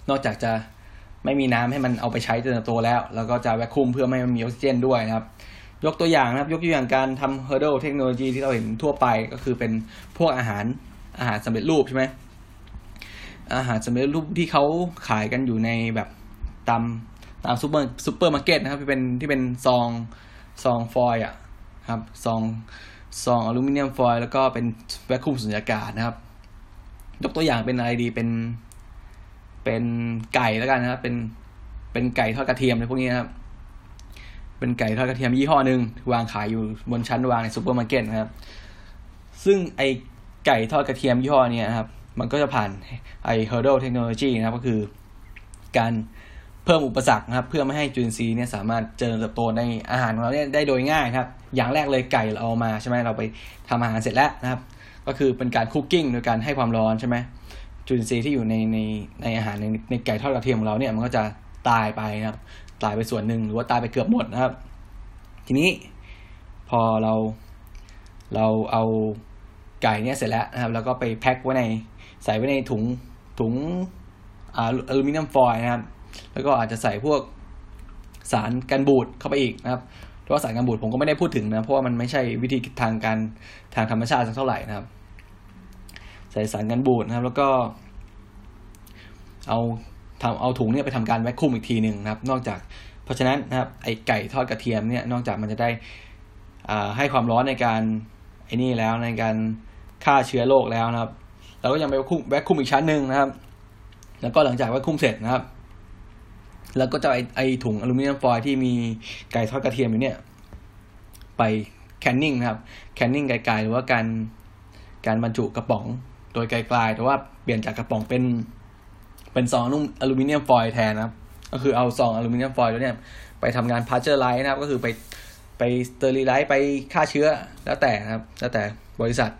นอกจากจะไม่มีน้ำให้มันเอาไปใช้เติบโตแล้ว แล้วก็จะแวคคุมเพื่อไม่ให้มันมีออกซิเจนด้วยนะครับ ยกตัวอย่างนะครับ ยกตัวอย่างการทำ hurdle เทคโนโลยีที่เราเห็นทั่วไปก็คือเป็นพวกอาหารอาหารสำเร็จรูปใช่ไหมอาหารสำเร็จรูปที่เขาขายกันอยู่ในแบบตามตามซูเปอร์ซูเปอร์มาร์เก็ตนะครับที่เป็นที่เป็นซองซองฟอยล์อะครับซอง ซองอลูมิเนียมฟอยล์แล้วก็เป็น vacuum สุญญากาศนะครับ ยกตัวอย่างเป็นอะไรดีเป็น เป็นไก่แล้วกันนะครับ เป็นเป็นไก่ทอดกระเทียมอะไรพวกนี้นะครับ เป็นไก่ทอดกระเทียมยี่ห้อหนึ่งวางขายอยู่บนชั้นวางในซูเปอร์มาร์เก็ตนะครับ ซึ่งไอไก่ทอดกระเทียมยี่ห้อนี้นะครับ มันก็จะผ่านไอ hurdle technology นะครับ ก็คือการเพิ่มอุปสรรคนะครับ เพื่อไม่ให้จุลินทรีย์เนี่ยสามารถเจริญเติบโตในอาหารของเราเนี่ยได้โดยง่ายครับ อย่างแรกเลยไก่เราเอามาใช่ไหมเราไปทำอาหารเสร็จแล้วนะครับ ก็คือเป็นการคุกกิ้งโดยการให้ความร้อนใช่ไหมจุลินทรีย์ที่อยู่ในในในอาหารในในไก่ทอดกระเทียมของเราเนี่ยมันก็จะตายไปนะครับ ตายไปส่วนหนึ่งหรือว่าตายไปเกือบหมดนะครับ ทีนี้พอเราเราเอาไก่เนี่ยเสร็จแล้วนะครับ แล้วก็ไปแพ็คไว้ในใส่ไว้ในถุงถุงอลูมิเนียมฟอยล์นะครับ แล้วก็อาจจะใส่พวกสารกันบูดเข้าไปอีกนะครับ เพราะว่าสารกันบูดผมก็ไม่ได้พูดถึงนะเพราะว่ามันไม่ใช่วิธีทางการทางธรรมชาติสักเท่าไหร่นะครับ ใส่สารกันบูดนะครับ แล้วก็ เอาทำเอาถุงเนี่ยไปทำการแวคคุมอีกทีหนึ่งนะครับ นอกจาก เพราะฉะนั้นนะครับไอไก่ทอดกระเทียมเนี่ยนอกจากมันจะได้อ่าให้ความร้อนในการไอ้นี่แล้วในการฆ่าเชื้อโรคแล้วนะครับเราก็ยังไปแวคคุมแวคคุมอีกชั้นหนึ่งนะครับ แล้วก็หลังจากแวคคุมเสร็จนะครับ แล้วก็จะไอไอถุงอลูมิเนียมฟอยล์ที่มีไก่ทอดกระเทียมอยู่เนี่ย ไปแคนนิ่งนะครับ แคนนิ่งไกลๆหรือว่าการการบรรจุกระป๋องโดยไกลๆแต่ว่าเปลี่ยนจากกระป๋องเป็น เป็นซองอลูมิเนียมฟอยล์แทนนะครับ ก็คือเอาซองอลูมิเนียมฟอยล์แล้วเนี่ย ไปทำการพาสเจอร์ไรส์นะครับ ก็คือไปไปสเตอริไลส์ไปฆ่าเชื้อแล้วแต่นะครับ แล้วแต่บริษัท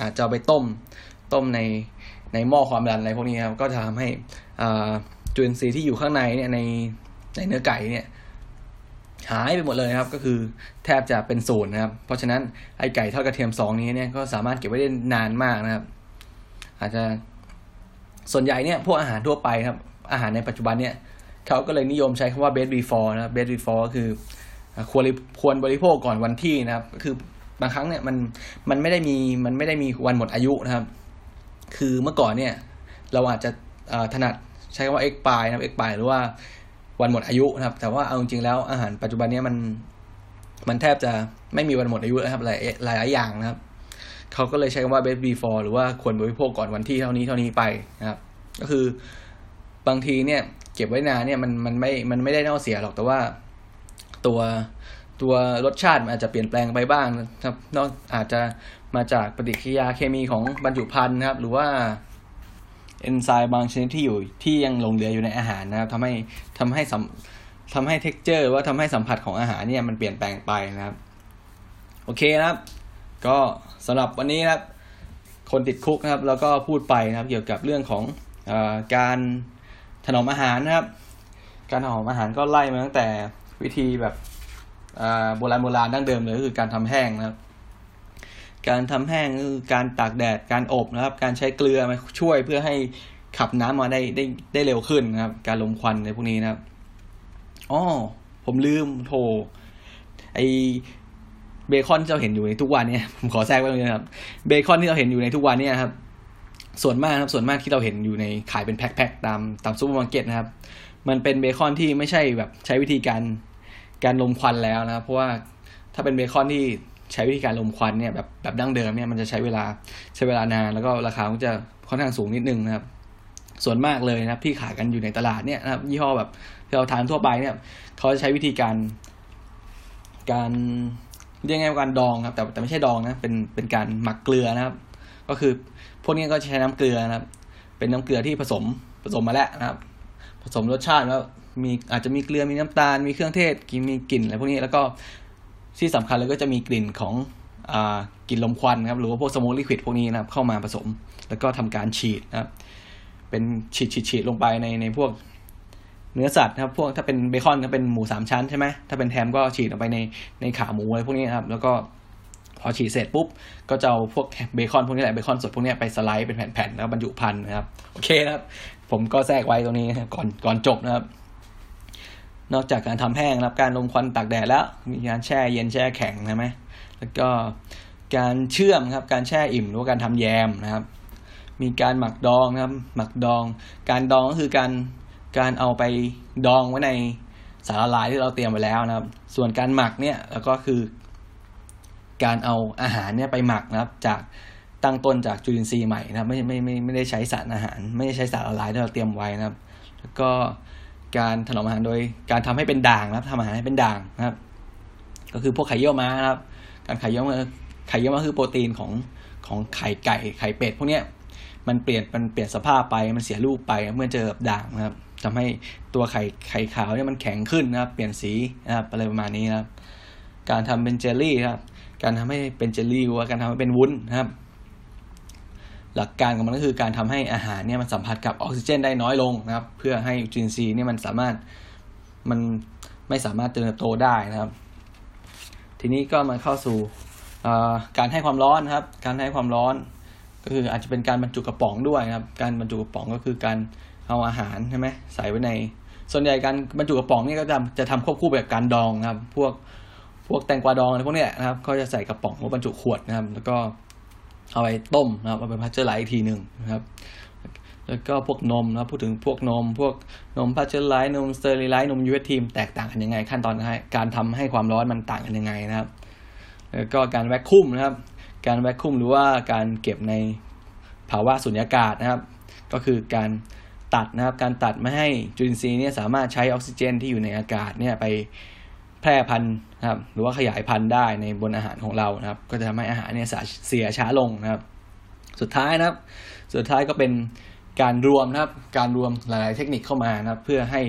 อาจจะไปต้มต้มในในหม้อความดันอะไรพวกนี้ครับ ก็จะทำให้อ่า จุลินทรีย์ที่อยู่ข้างในเนี่ยในในเนื้อไก่เนี่ยหายไปหมดเลยครับ ก็คือแทบจะเป็นศูนย์นะครับ เพราะฉะนั้นไอไก่ทอดกระเทียมซองนี้เนี่ยก็สามารถเก็บไว้ได้นานมากนะครับ อาจจะส่วนใหญ่เนี่ยพวกอาหารทั่วไปครับ อาหารในปัจจุบันเนี่ยเขาก็เลยนิยมใช้คำว่า best before นะ best before ก็คือควรควรบริโภคก่อนวันที่นะครับ คือบางครั้งเนี่ยมันมันไม่ได้มีมันไม่ได้มีวันหมดอายุนะครับ คือเมื่อก่อนเนี่ย เราอาจจะถนัด ใช้คำว่า expire นะครับ expire หรือว่าวันหมดอายุนะครับ แต่ว่าเอาจริงแล้วอาหารปัจจุบันนี้มันมันแทบจะไม่มีวันหมดอายุแล้วครับหลายหลายอย่างนะครับเขาก็เลยใช้คำว่า best before หรือว่าควรบริโภคก่อนวันที่เท่านี้เท่านี้ไปนะครับ ก็คือบางทีเนี่ย เก็บไว้นานเนี่ยมันมันไม่มันไม่ได้เน่าเสียหรอกแต่ว่าตัวตัวรสชาติมันอาจจะเปลี่ยนแปลงไปบ้างนะครับนอกอาจจะมาจากปฏิกิริยาเคมีของบรรจุภัณฑ์นะครับ หรือว่า เอนไซม์บางชนิดที่อยู่ที่ยังหลงเหลืออยู่ในอาหารนะครับทำให้ทำให้สัมทำให้เท็กเจอร์ว่าทำให้สัมผัสของอาหารเนี่ยมันเปลี่ยนแปลงไปนะครับ โอเคนะครับ ก็สำหรับวันนี้นะครับ คนติดคุกนะครับ แล้วก็พูดไปนะครับ เกี่ยวกับเรื่องของอการถนอมอาหารนะครับ การถนอมอาหารก็ไล่มาตั้งแต่วิธีแบบโบราณโบราณดั้งเดิมเลยก็คือการทำแห้งนะครับ การทำแห้งคือการตากแดดการอบนะครับ การใช้เกลือมาช่วยเพื่อให้ขับน้ำมาได้ได้ได้เร็วขึ้นนะครับ การลมควันในพวกนี้นะครับอ๋อผมลืมโทไอเบคอนที่เราเห็นอยู่ในทุกวันเนี่ยผมขอแทรกไว้ตรงนี้นะครับ เบคอนที่เราเห็นอยู่ในทุกวันเนี่ยครับ ส่วนมากครับส่วนมากที่เราเห็นอยู่ในขายเป็นแพ็คๆตามตามซูเปอร์มาร์เก็ตนะครับ มันเป็นเบคอนที่ไม่ใช่แบบใช้วิธีการการรมควันแล้วนะครับเพราะว่าถ้าเป็นเบคอนที่ ใช้วิธีการรมควันเนี่ยแบบแบบดั้งเดิมเนี่ยมันจะใช้เวลาใช้เวลานานแล้วก็ราคาก็จะค่อนข้างสูงนิดนึงนะครับ ส่วนมากเลยนะครับที่ขายกันอยู่ในตลาดเนี่ยนะครับยี่ห้อแบบที่เราทานทั่วไปเนี่ยเขาจะใช้วิธีการ การเรียกง่ายว่าการดองครับ แต่แต่ไม่ใช่ดองนะเป็นเป็นการหมักเกลือนะครับ ก็คือพวกนี้ก็ใช้น้ำเกลือนะครับ เป็นน้ำเกลือที่ผสมผสมมาแล้วนะครับ ผสมรสชาติแล้วมีอาจจะมีเกลือมีน้ำตาลมีเครื่องเทศกินมีกลิ่นอะไรพวกนี้แล้วก็ ที่สำคัญเลยก็จะมีกลิ่นของอกลิ่นลมควันครับหรือว่าพวกสโมกลิควิดพวกนี้นะครับเข้ามาผสม แล้วก็ทำการฉีดนะครับ เป็นฉีดฉีดฉีดลงไปในในพวกเนื้อสัตว์นะครับพวกถ้าเป็นเบคอนก็เป็นหมูสามชั้นใช่ไหมถ้าเป็นแฮมก็ฉีดลงไปในในขาหมูอะไรพวกนี้ครับ แล้วก็พอฉีดเสร็จปุ๊บ ก็จะเอาพวกเบคอนพวกนี้แหละเบคอนสดพวกนี้ไปสไลด์เป็นแผ่นๆแล้วบรรจุพันนะครับ โอเคนะครับ ผมก็แทรกไว้ตรงนี้ก่อนก่อนจบนะครับ นอกจากการทำแห้งนะครับการลมควันตากแดดแล้ว มีการแช่เย็นแช่แข็งใช่ไหมแล้วก็การเชื่อมครับการแช่อิ่มหรือว่าการทำแยมนะครับ มีการหมักดองนะครับ หมักดอง การดองก็คือการการเอาไปดองไว้ในสารละลายที่เราเตรียมไว้แล้วนะครับ ส่วนการหมักเนี่ยแล้วก็คือ การเอาอาหารเนี่ยไปหมักนะครับ จากตั้งต้นจากจุลินทรีย์ใหม่นะครับ ไม่ไม่ไม่ไม่ได้ใช้สารอาหาร ไม่ได้ใช้สารละลายที่เราเตรียมไว้นะครับ แล้วก็ การถนอมอาหารโดยการทำให้เป็นด่างนะครับทำอาหารให้เป็นด่างนะครับ ก็คือพวกไข่เยี่ยวม้านะครับ การไข่เยี่ยวม้าไข่เยี่ยวม้าคือโปรตีนของของไข่ไก่ไข่เป็ดพวกเนี้ยมันเปลี่ยนมันเปลี่ยนสภาพไปมันเสียรูปไปเมื่อเจอด่างนะครับทำให้ตัวไข่ไข่ขาวเนี่ยมันแข็งขึ้นนะครับ เปลี่ยนสีนะครับอะไรประมาณนี้นะครับ การทำเป็นเจลลี่ครับ การทำให้เป็นเจลลี่หรือว่าการทำให้เป็นวุ้นนะครับ หลักการของมันก็คือการทำให้อาหารเนี่ยมันสัมผัสกับออกซิเจนได้น้อยลงนะครับ เพื่อให้จุลินทรีย์เนี่ยมันสามารถมันไม่สามารถเจริญเติบโตได้นะครับ ทีนี้ก็มาเข้าสู่การให้ความร้อนครับ การให้ความร้อน ก็คืออาจจะเป็นการบรรจุกระป๋องด้วยครับ การบรรจุกระป๋องก็คือการเอาอาหารใช่ไหมใส่ไว้ใน ส่วนใหญ่การบรรจุกระป๋องนี่ก็จะจะทำควบคู่แบบการดองครับ พวกพวกแตงกวาดองอะไรพวกนี้นะครับก็จะใส่กระป๋องหรือบรรจุขวดนะครับ แล้วก็ เอาไปต้มนะครับเอาไปพาสเจอร์ไรส์อีกทีหนึ่งนะครับ แล้วก็พวกนมนะพูดถึงพวกนม พวกนมพาสเจอร์ไรส์นมสเตอริไลส์นม UHT แตกต่างกันยังไง ขั้นตอนการทำให้ความร้อนมันต่างกันยังไงนะครับ แล้วก็การ vacuum นะครับ การ vacuum หรือว่าการเก็บในภาวะสุญญากาศนะครับ ก็คือการตัดนะครับ การตัดไม่ให้จุลินทรีย์เนี่ยสามารถใช้ออกซิเจนที่อยู่ในอากาศเนี่ยไป แพร่พันธุ์นะครับหรือว่าขยายพันธุ์ได้ในบนอาหารของเรานะครับ ก็จะทำให้อาหารเนี่ยเสียช้าลงนะครับ สุดท้ายนะครับ สุดท้ายก็เป็นการรวมนะครับ การรวมหลาย ๆ เทคนิคเข้ามานะครับ เพื่อให้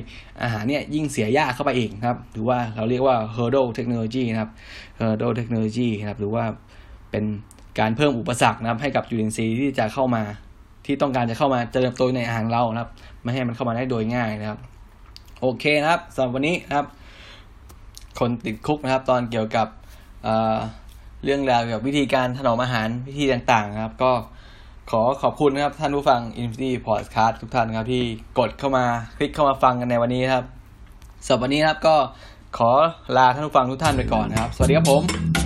อาหารเนี่ยยิ่งเสียยากเข้าไปอีกนะครับ หรือว่าเราเรียกว่า hurdle technology นะครับ hurdle technology นะครับ หรือว่าเป็นการเพิ่มอุปสรรคนะครับ ให้กับจุลินทรีย์ที่จะเข้ามา ที่ต้องการจะเข้ามาเจริญเติบโตในอาหารเรานะครับ ไม่ให้มันเข้ามาได้โดยง่ายนะครับ โอเคนะครับสำหรับวันนี้นะครับ คนติดคุกนะครับ ตอนเกี่ยวกับเเรื่องราวเกี่ยวกับวิธีการถนอมอาหารวิธีต่างๆนะครับ ก็ขอขอบคุณนะครับท่านผู้ฟัง Infinity Podcast ทุกท่านครับที่กดเข้ามาคลิกเข้ามาฟังกันในวันนี้ครับสำหรับวันนี้ครับก็ขอลาท่านผู้ฟังทุกท่านไปก่อนนะครับ สวัสดีครับผม